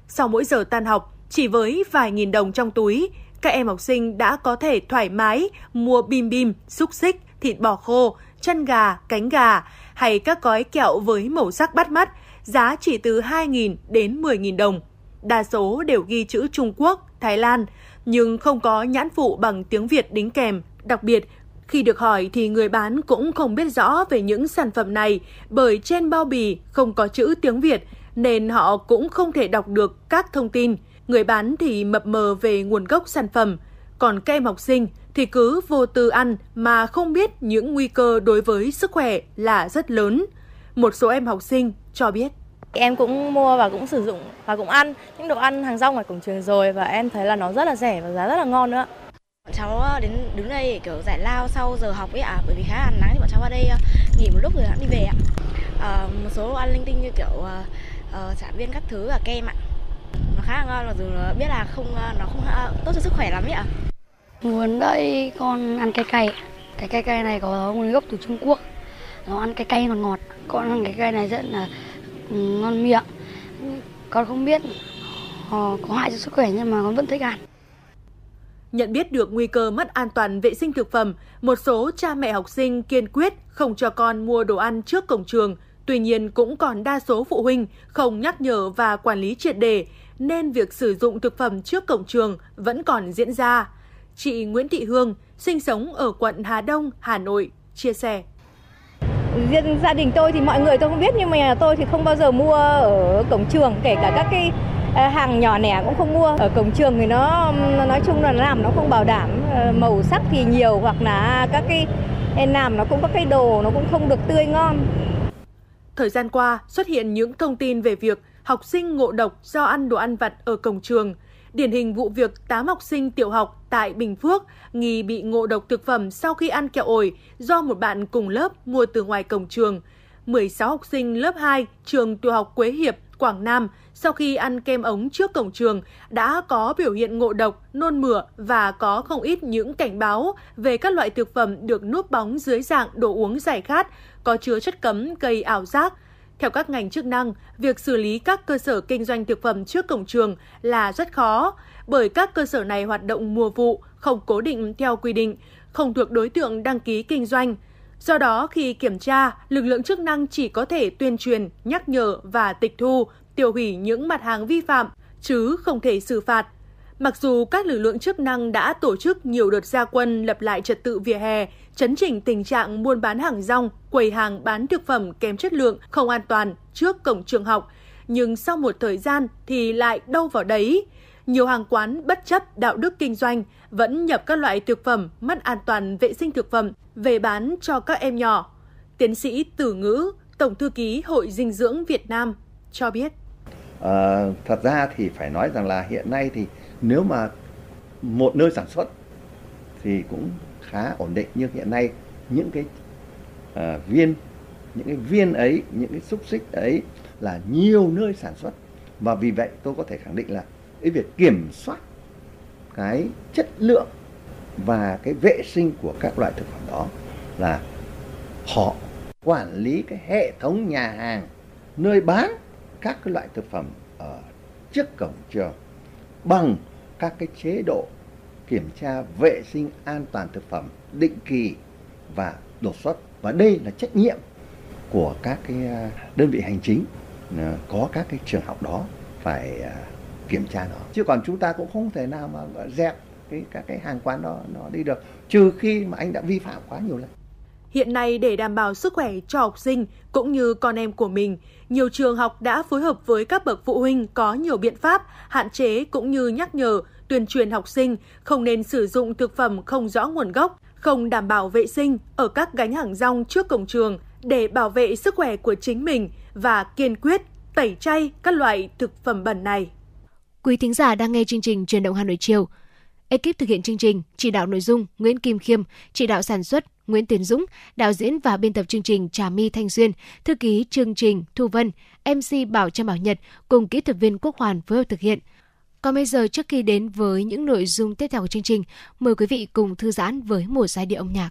Sau mỗi giờ tan học, chỉ với vài nghìn đồng trong túi, các em học sinh đã có thể thoải mái mua bim bim, xúc xích, thịt bò khô, chân gà, cánh gà hay các gói kẹo với màu sắc bắt mắt, giá chỉ từ 2.000 đến 10.000 đồng. Đa số đều ghi chữ Trung Quốc, Thái Lan, nhưng không có nhãn phụ bằng tiếng Việt đính kèm. Đặc biệt, khi được hỏi thì người bán cũng không biết rõ về những sản phẩm này bởi trên bao bì không có chữ tiếng Việt nên họ cũng không thể đọc được các thông tin. Người bán thì mập mờ về nguồn gốc sản phẩm, còn các em học sinh thì cứ vô tư ăn mà không biết những nguy cơ đối với sức khỏe là rất lớn. Một số em học sinh cho biết. Em cũng mua và cũng sử dụng và cũng ăn những đồ ăn hàng rong ngoài cổng trường rồi và em thấy là nó rất là rẻ và giá rất là ngon nữa. Bọn cháu đến đứng đây kiểu giải lao sau giờ học ấy ạ, bởi vì khá là nắng thì bọn cháu vào đây nghỉ một lúc rồi hãng đi về ạ. Ờ, một số đồ ăn linh tinh như kiểu ờ, ờ, chả viên các thứ và kem ạ. Nó khá là ngon mặc dù nó biết là không ờ, nó không ờ, tốt cho sức khỏe lắm ấy ạ. Muốn đợi con ăn cay cay. Cái cay cay này có nguồn gốc từ Trung Quốc. Nó ăn cái cay ngọt ngọt. Con ăn cái cay này rất là ừ, ngon miệng. Con không biết họ có hại cho sức khỏe nhưng mà con vẫn thích ăn. Nhận biết được nguy cơ mất an toàn vệ sinh thực phẩm, một số cha mẹ học sinh kiên quyết không cho con mua đồ ăn trước cổng trường. Tuy nhiên cũng còn đa số phụ huynh không nhắc nhở và quản lý triệt đề, nên việc sử dụng thực phẩm trước cổng trường vẫn còn diễn ra. Chị Nguyễn Thị Hương, sinh sống ở quận Hà Đông, Hà Nội, chia sẻ. Riêng gia đình tôi thì mọi người tôi không biết nhưng mà tôi thì không bao giờ mua ở cổng trường kể cả các cái à, hàng nhỏ lẻ cũng không mua ở cổng trường thì nó nói chung là nó làm nó không bảo đảm ờ, màu sắc thì nhiều hoặc là các cái làm nó cũng có cái đồ nó cũng không được tươi ngon Thời gian qua, xuất hiện những thông tin về việc học sinh ngộ độc do ăn đồ ăn vặt ở cổng trường. Điển hình vụ việc 8 học sinh tiểu học tại Bình Phước nghi bị ngộ độc thực phẩm sau khi ăn kẹo ổi do một bạn cùng lớp mua từ ngoài cổng trường. 16 học sinh lớp 2 trường tiểu học Quế Hiệp, Quảng Nam sau khi ăn kem ống trước cổng trường đã có biểu hiện ngộ độc, nôn mửa và có không ít những cảnh báo về các loại thực phẩm được núp bóng dưới dạng đồ uống giải khát có chứa chất cấm gây ảo giác. Theo các ngành chức năng, việc xử lý các cơ sở kinh doanh thực phẩm trước cổng trường là rất khó, bởi các cơ sở này hoạt động mùa vụ, không cố định theo quy định, không thuộc đối tượng đăng ký kinh doanh. Do đó, khi kiểm tra, lực lượng chức năng chỉ có thể tuyên truyền, nhắc nhở và tịch thu, tiêu hủy những mặt hàng vi phạm, chứ không thể xử phạt. Mặc dù các lực lượng chức năng đã tổ chức nhiều đợt gia quân lập lại trật tự vỉa hè, chấn chỉnh tình trạng buôn bán hàng rong, quầy hàng bán thực phẩm kém chất lượng, không an toàn trước cổng trường học, nhưng sau một thời gian thì lại đâu vào đấy. Nhiều hàng quán bất chấp đạo đức kinh doanh vẫn nhập các loại thực phẩm mất an toàn vệ sinh thực phẩm về bán cho các em nhỏ. Tiến sĩ Tử Ngữ, Tổng thư ký Hội Dinh dưỡng Việt Nam cho biết. À, thật ra thì phải nói rằng là hiện nay thì nếu mà một nơi sản xuất thì cũng khá ổn định nhưng hiện nay những cái à, viên những cái viên ấy những cái xúc xích ấy là nhiều nơi sản xuất. Và vì vậy tôi có thể khẳng định là cái việc kiểm soát cái chất lượng và cái vệ sinh của các loại thực phẩm đó là họ quản lý cái hệ thống nhà hàng nơi bán các cái loại thực phẩm ở trước cổng trường bằng các cái chế độ kiểm tra vệ sinh an toàn thực phẩm định kỳ và đột xuất. Và đây là trách nhiệm của các cái à, đơn vị hành chính à, có các cái trường học đó phải à, kiểm tra nó. Chứ còn chúng ta cũng không thể nào mà dẹp cái, các cái hàng quán đó, nó đi được. Trừ khi mà anh đã vi phạm quá nhiều lần. Hiện nay để đảm bảo sức khỏe cho học sinh cũng như con em của mình, nhiều trường học đã phối hợp với các bậc phụ huynh có nhiều biện pháp hạn chế cũng như nhắc nhở, tuyên truyền học sinh không nên sử dụng thực phẩm không rõ nguồn gốc, không đảm bảo vệ sinh ở các gánh hàng rong trước cổng trường để bảo vệ sức khỏe của chính mình và kiên quyết tẩy chay các loại thực phẩm bẩn này. Quý thính giả đang nghe chương trình Truyền động Hà Nội chiều. Ekip thực hiện chương trình, chỉ đạo nội dung Nguyễn Kim Khiêm, chỉ đạo sản xuất Nguyễn Tiến Dũng, đạo diễn và biên tập chương trình Trà My Thanh Duyên, thư ký chương trình Thu Vân, MC Bảo Trâm Bảo Nhật cùng kỹ thuật viên Quốc Hoàn phối hợp thực hiện. Còn bây giờ trước khi đến với những nội dung tiếp theo của chương trình, mời quý vị cùng thư giãn với một giai điệu âm nhạc.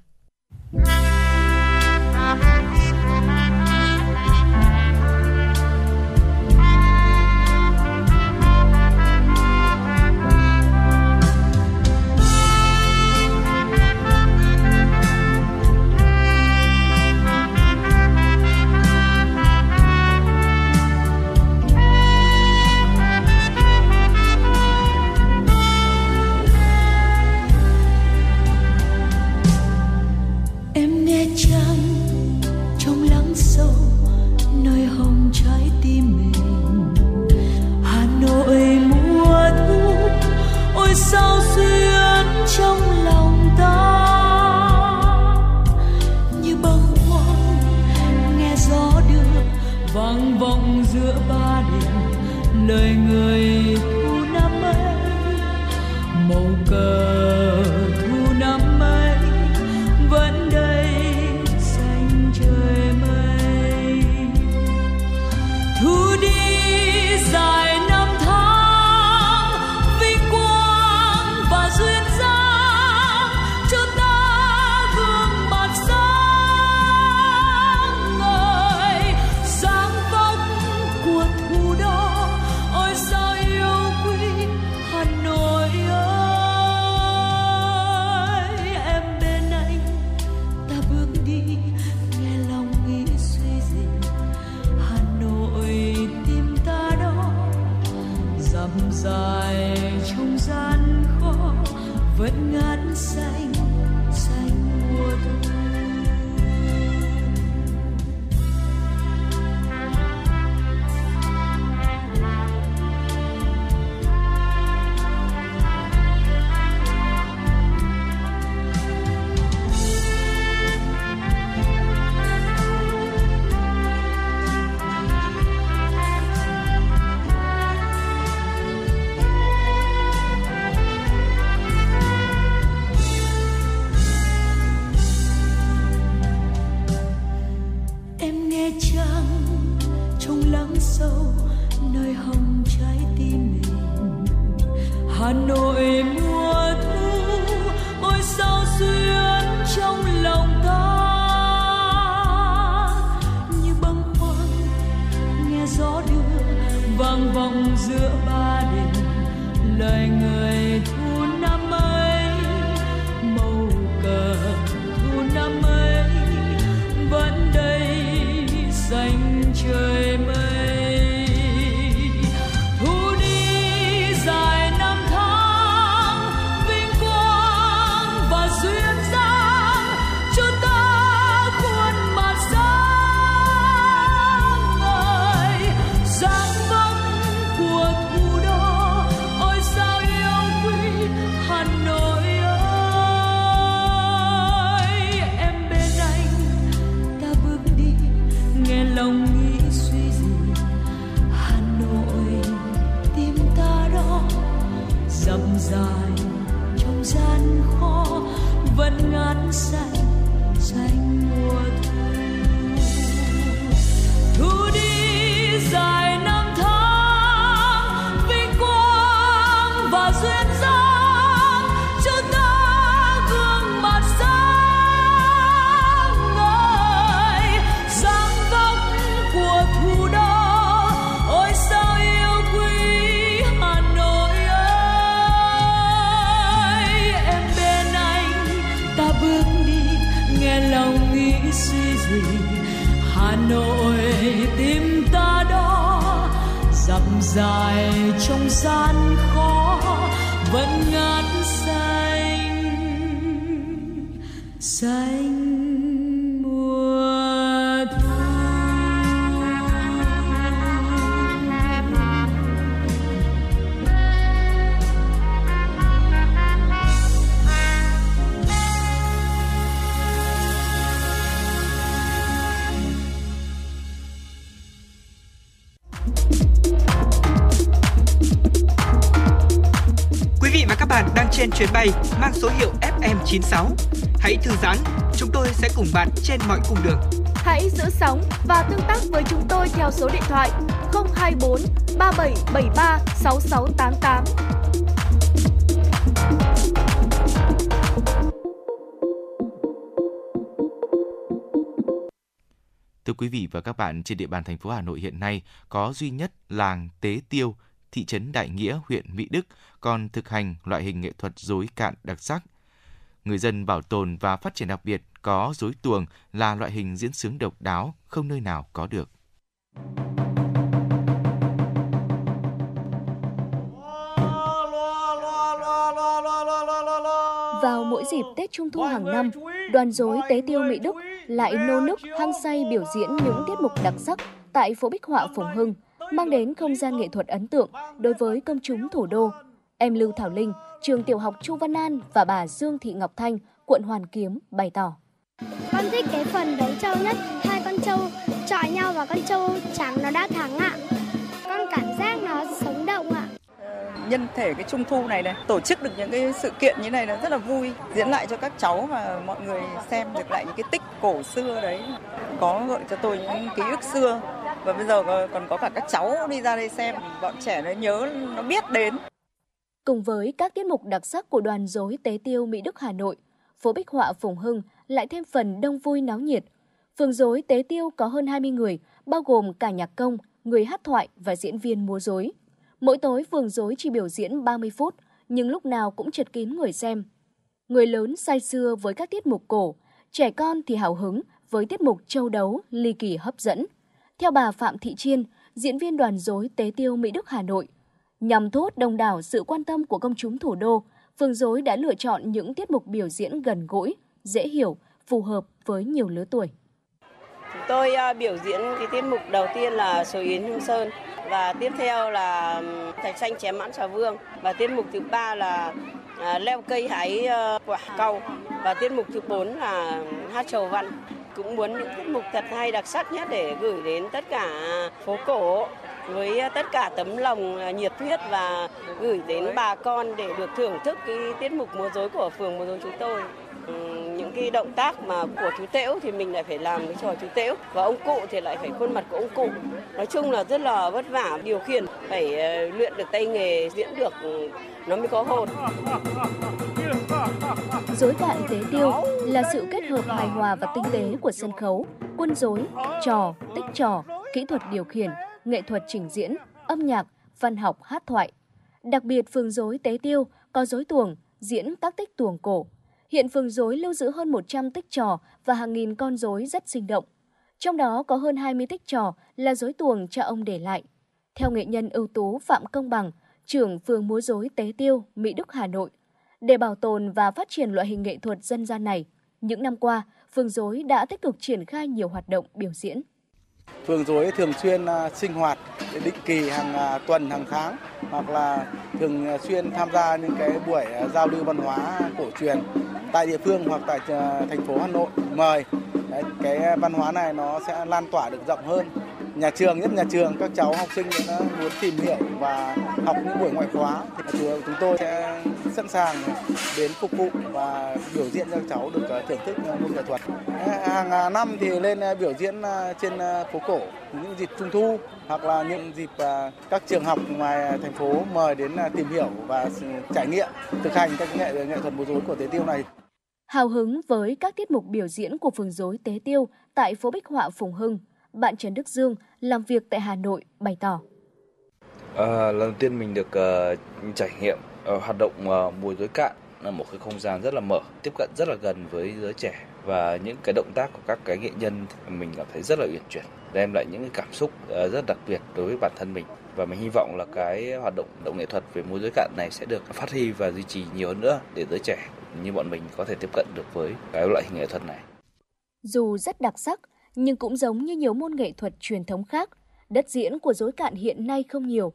Vẫn ngát xanh chuyến bay mang số hiệu FM96. Hãy thư giãn, chúng tôi sẽ cùng bạn trên mọi cung đường. Hãy giữ sóng và tương tác với chúng tôi theo số điện thoại 024 3773 6688. Thưa quý vị và các bạn, trên địa bàn thành phố Hà Nội hiện nay có duy nhất làng Tế Tiêu, thị trấn Đại Nghĩa, huyện Mỹ Đức còn thực hành loại hình nghệ thuật rối cạn đặc sắc. Người dân bảo tồn và phát triển đặc biệt có rối tuồng là loại hình diễn sướng độc đáo không nơi nào có được. Vào mỗi dịp Tết Trung thu hàng năm, đoàn rối Tế Tiêu Mỹ Đức lại nô nức hăng say biểu diễn những tiết mục đặc sắc tại phố Bích Họa Phùng Hưng, mang đến không gian nghệ thuật ấn tượng đối với công chúng thủ đô. Em Lưu Thảo Linh, trường tiểu học Chu Văn An và bà Dương Thị Ngọc Thanh, quận Hoàn Kiếm bày tỏ. Con thích cái phần đấu trâu nhất, hai con trâu chọi nhau và con trâu trắng nó đã thắng ạ. Con cảm giác nó sống động ạ. nhân thể cái trung thu này này tổ chức được những cái sự kiện như này là rất là vui diễn lại cho các cháu và mọi người xem được lại những cái tích cổ xưa đấy có gợi cho tôi những ký ức xưa và bây giờ còn có cả các cháu đi ra đây xem bọn trẻ nó nhớ nó biết đến Cùng với các tiết mục đặc sắc của đoàn rối Tế Tiêu Mỹ Đức Hà Nội, phố Bích Họa Phùng Hưng lại thêm phần đông vui náo nhiệt. Phường rối Tế Tiêu có hơn 20 người, bao gồm cả nhạc công, người hát thoại và diễn viên múa rối. Mỗi tối phường rối chỉ biểu diễn 30 phút, nhưng lúc nào cũng chật kín người xem. Người lớn say xưa với các tiết mục cổ, trẻ con thì hào hứng với tiết mục châu đấu ly kỳ hấp dẫn. Theo bà Phạm Thị Chiên, diễn viên đoàn rối Tế Tiêu Mỹ Đức Hà Nội, Nhằm thu hút đông đảo sự quan tâm của công chúng thủ đô, Phương Dối đã lựa chọn những tiết mục biểu diễn gần gũi, dễ hiểu, phù hợp với nhiều lứa tuổi. Chúng tôi à, biểu diễn cái tiết mục đầu tiên là số Yến Hương Sơn và tiếp theo là thạch xanh chém mãn xà vương và tiết mục thứ ba là à, leo cây hái ờ, quả cầu và tiết mục thứ bốn là hát trầu văn cũng muốn những tiết mục thật hay đặc sắc nhất để gửi đến tất cả phố cổ với tất cả tấm lòng à, nhiệt huyết và gửi đến bà con để được thưởng thức cái tiết mục múa rối của phường múa rối chúng tôi. Ừ, những cái động tác mà của chú tễu thì mình lại phải làm cái trò chú tễu và ông cụ thì lại phải khuôn mặt của ông cụ. Nói chung là rất là vất vả điều khiển phải ờ, luyện được tay nghề diễn được ừ, nó mới có hồn. Dối cạn tế tiêu là sự kết hợp hài hòa và tinh tế của sân khấu, quân dối, trò, tích trò, kỹ thuật điều khiển, nghệ thuật trình diễn, âm nhạc, văn học hát thoại. Đặc biệt phường dối tế tiêu có dối tuồng, diễn các tích tuồng cổ. Hiện phường dối lưu giữ hơn 100 tích trò và hàng nghìn con dối rất sinh động. Trong đó có hơn 20 tích trò là dối tuồng cha ông để lại. Theo nghệ nhân ưu tú Phạm Công Bằng, trưởng phường múa dối Tế Tiêu, Mỹ Đức, Hà Nội, để bảo tồn và phát triển loại hình nghệ thuật dân gian này, những năm qua, phường dối đã tích cực triển khai nhiều hoạt động biểu diễn. Phường Dối thường xuyên à, sinh hoạt, định kỳ hàng à, tuần, hàng tháng, hoặc là thường à, xuyên tham gia những cái buổi giao lưu văn hóa cổ truyền tại địa phương hoặc tại thành phố Hà Nội. Mời cái văn hóa này nó sẽ lan tỏa được rộng hơn nhà trường nhất nhà trường các cháu học sinh đã muốn tìm hiểu và học những buổi ngoại khóa. Thì chúng tôi sẽ sẵn sàng đến phục vụ và biểu diễn cho các cháu được ờ, thưởng thức môn nghệ thuật. Ờ, hàng à, năm thì lên ờ, biểu diễn trên phố cổ. Những dịp trung thu hoặc là những dịp các trường học ngoài thành phố mời đến tìm hiểu và trải nghiệm thực hành các nghệ nghệ thuật múa rối của Tế Tiêu này. Hào hứng với các tiết mục biểu diễn của phường rối Tế Tiêu tại phố Bích Họa Phùng Hưng, bạn Trần Đức Dương làm việc tại Hà Nội bày tỏ. À, lần đầu tiên mình được ờ, trải nghiệm ờ, hoạt động uh, mùa dối cạn là một cái không gian rất là mở, tiếp cận rất là gần với giới trẻ và những cái động tác của các cái nghệ nhân mình cảm thấy rất là uyển chuyển, đem lại những cái cảm xúc rất đặc biệt đối với bản thân mình và mình hy vọng là cái hoạt động động nghệ thuật về múa dối cạn này sẽ được phát huy và duy trì nhiều hơn nữa để giới trẻ như bọn mình có thể tiếp cận được với cái loại hình nghệ thuật này. Dù rất đặc sắc, nhưng cũng giống như nhiều môn nghệ thuật truyền thống khác, đất diễn của dối cạn hiện nay không nhiều.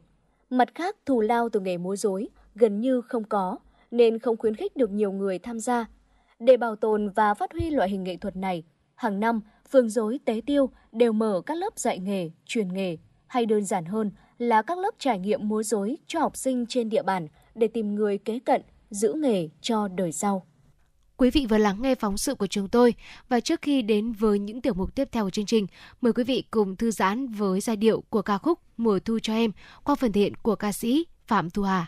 Mặt khác, thù lao từ nghề múa dối gần như không có, nên không khuyến khích được nhiều người tham gia. Để bảo tồn và phát huy loại hình nghệ thuật này, hàng năm, phường dối Tế Tiêu đều mở các lớp dạy nghề, truyền nghề, hay đơn giản hơn là các lớp trải nghiệm múa dối cho học sinh trên địa bàn để tìm người kế cận, giữ nghề cho đời sau. Quý vị vừa lắng nghe phóng sự của chúng tôi và trước khi đến với những tiểu mục tiếp theo của chương trình, mời quý vị cùng thư giãn với giai điệu của ca khúc Mùa thu cho em qua phần thể hiện của ca sĩ Phạm Thu Hà.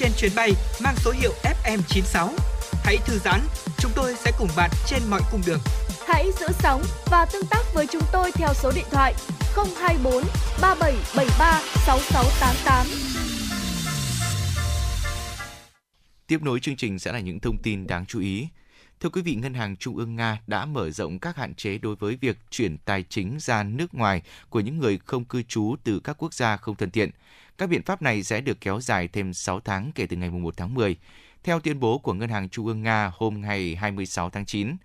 Trên chuyến bay mang số hiệu FM96. Hãy thư giãn, chúng tôi sẽ cùng bạn trên mọi cung đường. Hãy giữ sóng và tương tác với chúng tôi theo số điện thoại 024 3773 6688. Tiếp nối chương trình sẽ là những thông tin đáng chú ý. Thưa quý vị, Ngân hàng Trung ương Nga đã mở rộng các hạn chế đối với việc chuyển tài chính ra nước ngoài của những người không cư trú từ các quốc gia không thân thiện. Các biện pháp này sẽ được kéo dài thêm 6 tháng kể từ ngày 1 tháng 10. Theo tuyên bố của Ngân hàng Trung ương Nga hôm ngày 26 tháng 9,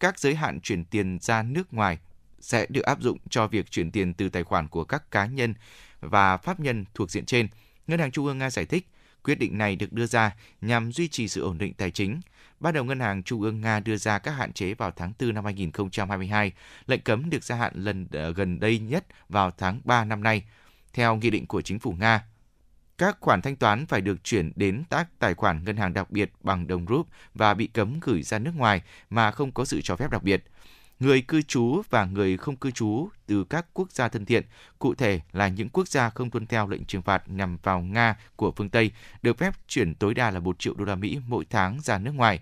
các giới hạn chuyển tiền ra nước ngoài sẽ được áp dụng cho việc chuyển tiền từ tài khoản của các cá nhân và pháp nhân thuộc diện trên. Ngân hàng Trung ương Nga giải thích, quyết định này được đưa ra nhằm duy trì sự ổn định tài chính. Ban đầu Ngân hàng Trung ương Nga đưa ra các hạn chế vào tháng 4 năm 2022, lệnh cấm được gia hạn lần ờ, gần đây nhất vào tháng 3 năm nay. Theo nghị định của chính phủ Nga, các khoản thanh toán phải được chuyển đến các tài khoản ngân hàng đặc biệt bằng đồng rúp và bị cấm gửi ra nước ngoài mà không có sự cho phép đặc biệt. Người cư trú và người không cư trú từ các quốc gia thân thiện, cụ thể là những quốc gia không tuân theo lệnh trừng phạt nhằm vào Nga của phương Tây, được phép chuyển tối đa là 1 triệu đô la Mỹ mỗi tháng ra nước ngoài.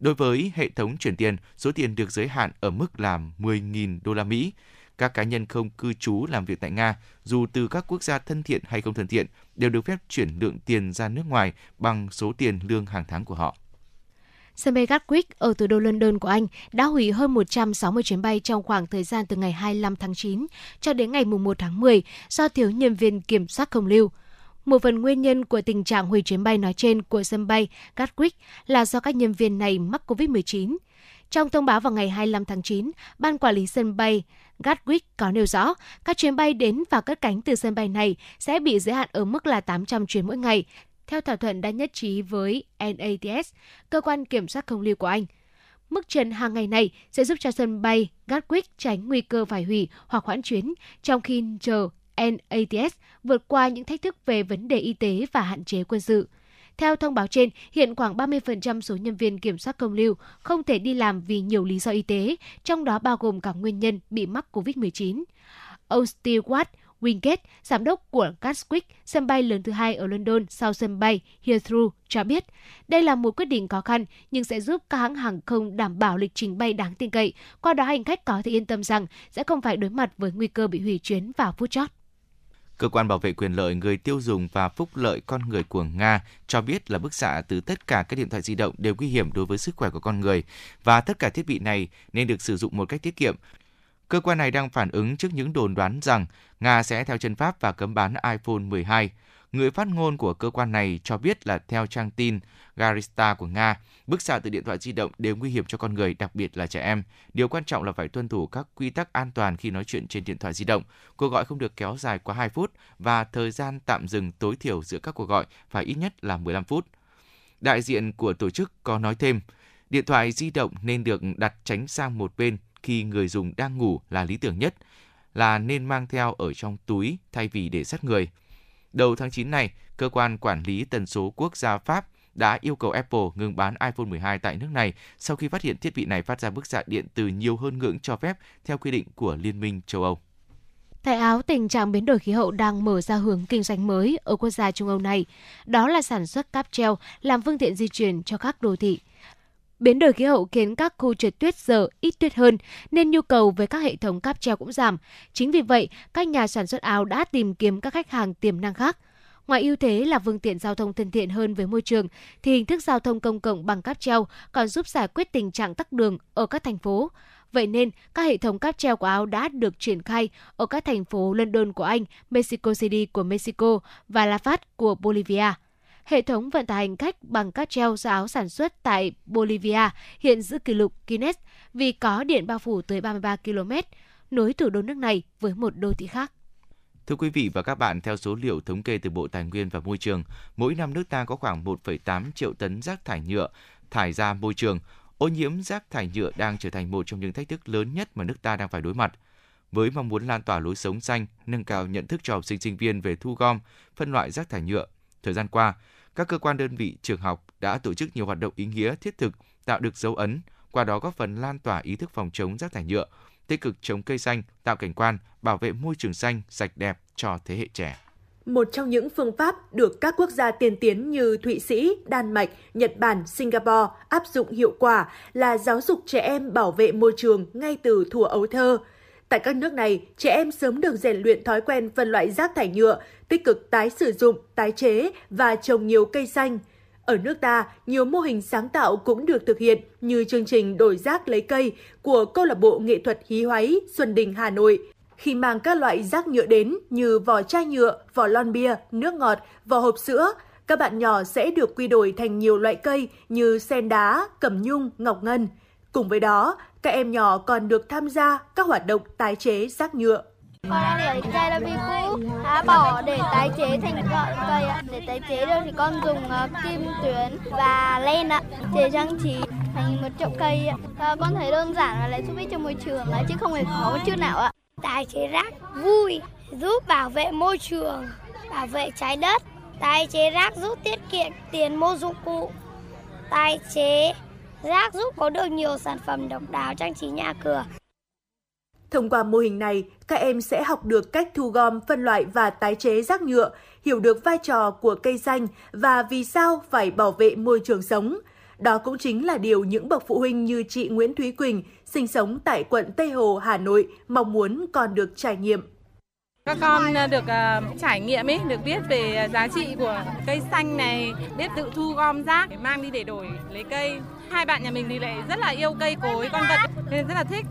Đối với hệ thống chuyển tiền, số tiền được giới hạn ở mức là 10.000 đô la Mỹ. Các cá nhân không cư trú làm việc tại Nga, dù từ các quốc gia thân thiện hay không thân thiện, đều được phép chuyển lượng tiền ra nước ngoài bằng số tiền lương hàng tháng của họ. Sân bay Gatwick ở thủ đô London của Anh đã hủy hơn 160 chuyến bay trong khoảng thời gian từ ngày 25 tháng 9 cho đến ngày 1 tháng 10 do thiếu nhân viên kiểm soát không lưu. Một phần nguyên nhân của tình trạng hủy chuyến bay nói trên của sân bay Gatwick là do các nhân viên này mắc COVID-19. Trong thông báo vào ngày 25 tháng 9, Ban Quản lý sân bay Gatwick có nêu rõ các chuyến bay đến và cất cánh từ sân bay này sẽ bị giới hạn ở mức là 800 chuyến mỗi ngày, theo thỏa thuận đã nhất trí với NATS, cơ quan kiểm soát không lưu của Anh. Mức trần hàng ngày này sẽ giúp cho sân bay Gatwick tránh nguy cơ phải hủy hoặc hoãn chuyến, trong khi chờ NATS vượt qua những thách thức về vấn đề y tế và hạn chế quân sự. Theo thông báo trên, hiện khoảng 30% số nhân viên kiểm soát công lưu không thể đi làm vì nhiều lý do y tế, trong đó bao gồm cả nguyên nhân bị mắc COVID-19. Ông Stewart Wingate, giám đốc của Gatwick, sân bay lớn thứ hai ở London sau sân bay Heathrow, cho biết đây là một quyết định khó khăn nhưng sẽ giúp các hãng hàng không đảm bảo lịch trình bay đáng tin cậy, qua đó hành khách có thể yên tâm rằng sẽ không phải đối mặt với nguy cơ bị hủy chuyến vào phút chót. Cơ quan bảo vệ quyền lợi người tiêu dùng và phúc lợi con người của Nga cho biết là bức xạ từ tất cả các điện thoại di động đều nguy hiểm đối với sức khỏe của con người và tất cả thiết bị này nên được sử dụng một cách tiết kiệm. Cơ quan này đang phản ứng trước những đồn đoán rằng Nga sẽ theo chân Pháp và cấm bán iPhone 12. Người phát ngôn của cơ quan này cho biết là theo trang tin Garista của Nga, bức xạ từ điện thoại di động đều nguy hiểm cho con người, đặc biệt là trẻ em. Điều quan trọng là phải tuân thủ các quy tắc an toàn khi nói chuyện trên điện thoại di động. Cuộc gọi không được kéo dài quá 2 phút và thời gian tạm dừng tối thiểu giữa các cuộc gọi phải ít nhất là 15 phút. Đại diện của tổ chức có nói thêm, điện thoại di động nên được đặt tránh sang một bên khi người dùng đang ngủ là lý tưởng nhất, là nên mang theo ở trong túi thay vì để sát người. Đầu tháng 9 này, cơ quan quản lý tần số quốc gia Pháp đã yêu cầu Apple ngừng bán iPhone 12 tại nước này sau khi phát hiện thiết bị này phát ra bức xạ điện từ nhiều hơn ngưỡng cho phép theo quy định của Liên minh châu Âu. Tại Áo, tình trạng biến đổi khí hậu đang mở ra hướng kinh doanh mới ở quốc gia Trung Âu này. Đó là sản xuất cáp treo làm phương tiện di chuyển cho các đô thị. Biến đổi khí hậu khiến các khu trượt tuyết giờ ít tuyết hơn, nên nhu cầu với các hệ thống cáp treo cũng giảm. Chính vì vậy, các nhà sản xuất áo đã tìm kiếm các khách hàng tiềm năng khác. Ngoài ưu thế là phương tiện giao thông thân thiện hơn với môi trường, thì hình thức giao thông công cộng bằng cáp treo còn giúp giải quyết tình trạng tắc đường ở các thành phố. Vậy nên, các hệ thống cáp treo của Áo đã được triển khai ở các thành phố London của Anh, Mexico City của Mexico và La Paz của Bolivia. Hệ thống vận tải hành khách bằng các treo do Áo sản xuất tại Bolivia hiện giữ kỷ lục Guinness vì có điện bao phủ tới 33 km, nối thủ đô nước này với một đô thị khác. Thưa quý vị và các bạn, theo số liệu thống kê từ Bộ Tài nguyên và Môi trường, mỗi năm nước ta có khoảng 1,8 triệu tấn rác thải nhựa thải ra môi trường. Ô nhiễm rác thải nhựa đang trở thành một trong những thách thức lớn nhất mà nước ta đang phải đối mặt. Với mong muốn lan tỏa lối sống xanh, nâng cao nhận thức cho học sinh sinh viên về thu gom, phân loại rác thải nhựa, thời gian qua, các cơ quan đơn vị trường học đã tổ chức nhiều hoạt động ý nghĩa thiết thực, tạo được dấu ấn, qua đó góp phần lan tỏa ý thức phòng chống rác thải nhựa, tích cực trồng cây xanh, tạo cảnh quan, bảo vệ môi trường xanh, sạch đẹp cho thế hệ trẻ. Một trong những phương pháp được các quốc gia tiên tiến như Thụy Sĩ, Đan Mạch, Nhật Bản, Singapore áp dụng hiệu quả là giáo dục trẻ em bảo vệ môi trường ngay từ thuở ấu thơ. Tại các nước này, trẻ em sớm được rèn luyện thói quen phân loại rác thải nhựa, tích cực tái sử dụng, tái chế và trồng nhiều cây xanh. Ở nước ta, nhiều mô hình sáng tạo cũng được thực hiện như chương trình đổi rác lấy cây của câu lạc bộ nghệ thuật hí hoáy Xuân Đình Hà Nội. Khi mang các loại rác nhựa đến như vỏ chai nhựa, vỏ lon bia, nước ngọt, vỏ hộp sữa, các bạn nhỏ sẽ được quy đổi thành nhiều loại cây như sen đá, cẩm nhung, ngọc ngân. Cùng với đó, các em nhỏ còn được tham gia các hoạt động tái chế rác nhựa. Con đang để chai là vì cũ, đã bỏ để tái chế thành gọn cây ạ. Để tái chế được thì con dùng uh, kim tuyến và len ạ, để trang trí thành một chậu cây ạ. Và con thấy đơn giản và lại giúp ích cho môi trường ạ, chứ không hề khó một chút nào ạ. Tái chế rác vui, giúp bảo vệ môi trường, bảo vệ trái đất. Tái chế rác giúp tiết kiệm tiền mua dụng cụ. Tái chế rác giúp có được nhiều sản phẩm độc đáo trang trí nhà cửa. Thông qua mô hình này, các em sẽ học được cách thu gom, phân loại và tái chế rác nhựa, hiểu được vai trò của cây xanh và vì sao phải bảo vệ môi trường sống. Đó cũng chính là điều những bậc phụ huynh như chị Nguyễn Thúy Quỳnh, sinh sống tại quận Tây Hồ, Hà Nội, mong muốn con được trải nghiệm. Các con được uh, trải nghiệm ấy, được biết về giá trị của cây xanh này, biết tự thu gom rác để mang đi để đổi lấy cây. Hai bạn nhà mình thì lại rất là yêu cây cối, con vật nên rất là thích.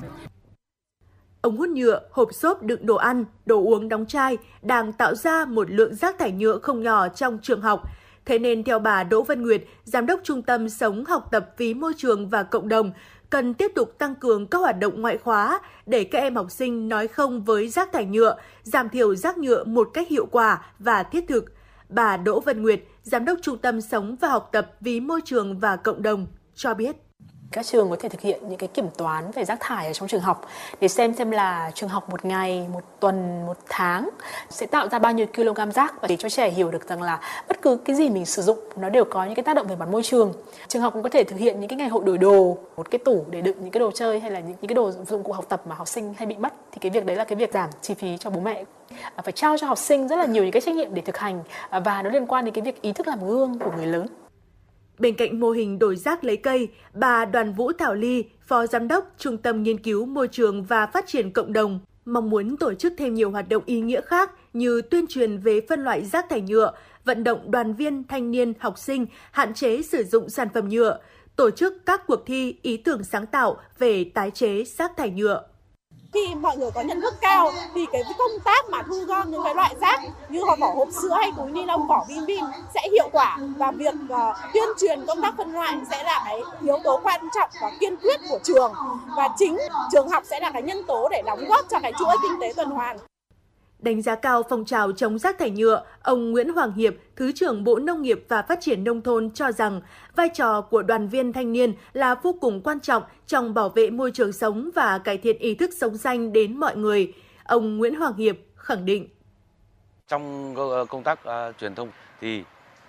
Ống hút nhựa, hộp xốp đựng đồ ăn, đồ uống đóng chai đang tạo ra một lượng rác thải nhựa không nhỏ trong trường học. Thế nên theo bà Đỗ Vân Nguyệt, Giám đốc Trung tâm Sống Học tập Vì Môi trường và Cộng đồng, cần tiếp tục tăng cường các hoạt động ngoại khóa để các em học sinh nói không với rác thải nhựa, giảm thiểu rác nhựa một cách hiệu quả và thiết thực. Bà Đỗ Vân Nguyệt, Giám đốc Trung tâm Sống và Học tập Vì Môi trường và Cộng đồng, cho biết. các trường có thể thực hiện những cái kiểm toán về rác thải ở trong trường học để xem xem là trường học một ngày, một tuần, một tháng sẽ tạo ra bao nhiêu kg rác và để cho trẻ hiểu được rằng là bất cứ cái gì mình sử dụng nó đều có những cái tác động về mặt môi trường. Trường học cũng có thể thực hiện những cái ngày hội đổi đồ, một cái tủ để đựng những cái đồ chơi hay là những, những cái đồ dụng cụ học tập mà học sinh hay bị mất thì cái việc đấy là cái việc giảm chi phí cho bố mẹ à, phải trao cho học sinh rất là nhiều những cái trách nhiệm để thực hành à, và nó liên quan đến cái việc ý thức làm gương của người lớn. Bên cạnh mô hình đổi rác lấy cây, bà Đoàn Vũ Thảo Ly, Phó Giám đốc Trung tâm Nghiên cứu Môi trường và Phát triển Cộng đồng, mong muốn tổ chức thêm nhiều hoạt động ý nghĩa khác như tuyên truyền về phân loại rác thải nhựa, vận động đoàn viên, thanh niên, học sinh hạn chế sử dụng sản phẩm nhựa, tổ chức các cuộc thi ý tưởng sáng tạo về tái chế rác thải nhựa khi mọi người có nhận thức cao thì cái công tác mà thu gom những cái loại rác như vỏ hộp sữa hay túi ni lông vỏ bim bim sẽ hiệu quả. Và việc uh, tuyên truyền công tác phân loại sẽ là cái yếu tố quan trọng và kiên quyết của trường. Và chính trường học sẽ là cái nhân tố để đóng góp cho cái chuỗi kinh tế tuần hoàn. Đánh giá cao phong trào chống rác thải nhựa, ông Nguyễn Hoàng Hiệp, Thứ trưởng Bộ Nông nghiệp và Phát triển Nông thôn cho rằng vai trò của đoàn viên thanh niên là vô cùng quan trọng trong bảo vệ môi trường sống và cải thiện ý thức sống xanh đến mọi người. Ông Nguyễn Hoàng Hiệp khẳng định. Trong ờ, công tác uh, truyền thông thì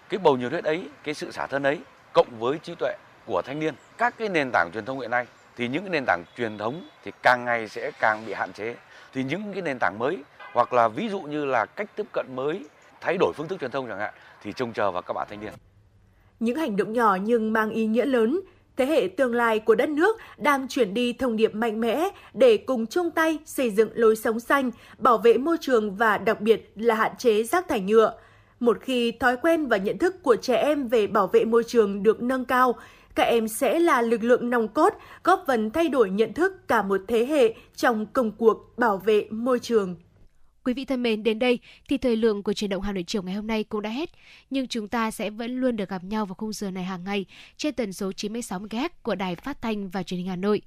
cái bầu nhiệt huyết ấy, cái sự xả thân ấy, cộng với trí tuệ của thanh niên, các cái nền tảng truyền thông hiện nay thì những cái nền tảng truyền thống thì càng ngày sẽ càng bị hạn chế. Thì những cái nền tảng mới hoặc là ví dụ như là cách tiếp cận mới thay đổi phương thức truyền thông chẳng hạn thì trông chờ vào các bạn thanh niên. Những hành động nhỏ nhưng mang ý nghĩa lớn, thế hệ tương lai của đất nước đang chuyển đi thông điệp mạnh mẽ để cùng chung tay xây dựng lối sống xanh, bảo vệ môi trường và đặc biệt là hạn chế rác thải nhựa. Một khi thói quen và nhận thức của trẻ em về bảo vệ môi trường được nâng cao, các em sẽ là lực lượng nòng cốt góp phần thay đổi nhận thức cả một thế hệ trong công cuộc bảo vệ môi trường. Quý vị thân mến, đến đây thì thời lượng của truyền động Hà Nội chiều ngày hôm nay cũng đã hết. Nhưng chúng ta sẽ vẫn luôn được gặp nhau vào khung giờ này hàng ngày trên tần số 96 MHz của Đài Phát thanh và Truyền hình Hà Nội.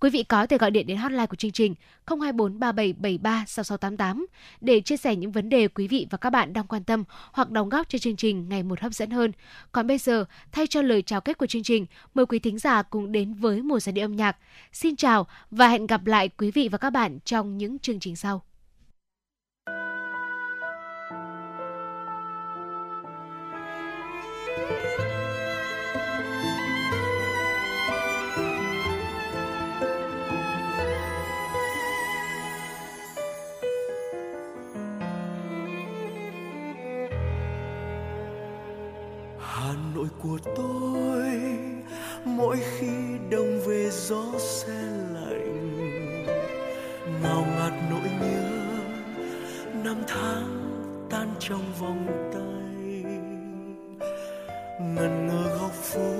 Quý vị có thể gọi điện đến hotline của chương trình 024 3773 6688 để chia sẻ những vấn đề quý vị và các bạn đang quan tâm hoặc đóng góp cho chương trình ngày một hấp dẫn hơn. Còn bây giờ, thay cho lời chào kết của chương trình, mời quý thính giả cùng đến với một giai điệu âm nhạc. Xin chào và hẹn gặp lại quý vị và các bạn trong những chương trình sau. Của tôi. Mỗi khi đông về, gió se lạnh. Ngào ngạt nỗi nhớ, năm tháng tan trong vòng tay. Ngần ngơ góc phố,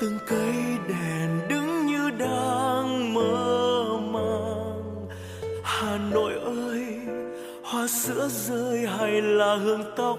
từng cây đèn đứng như đang mơ màng. Hà Nội ơi, hoa sữa rơi hay là hương tóc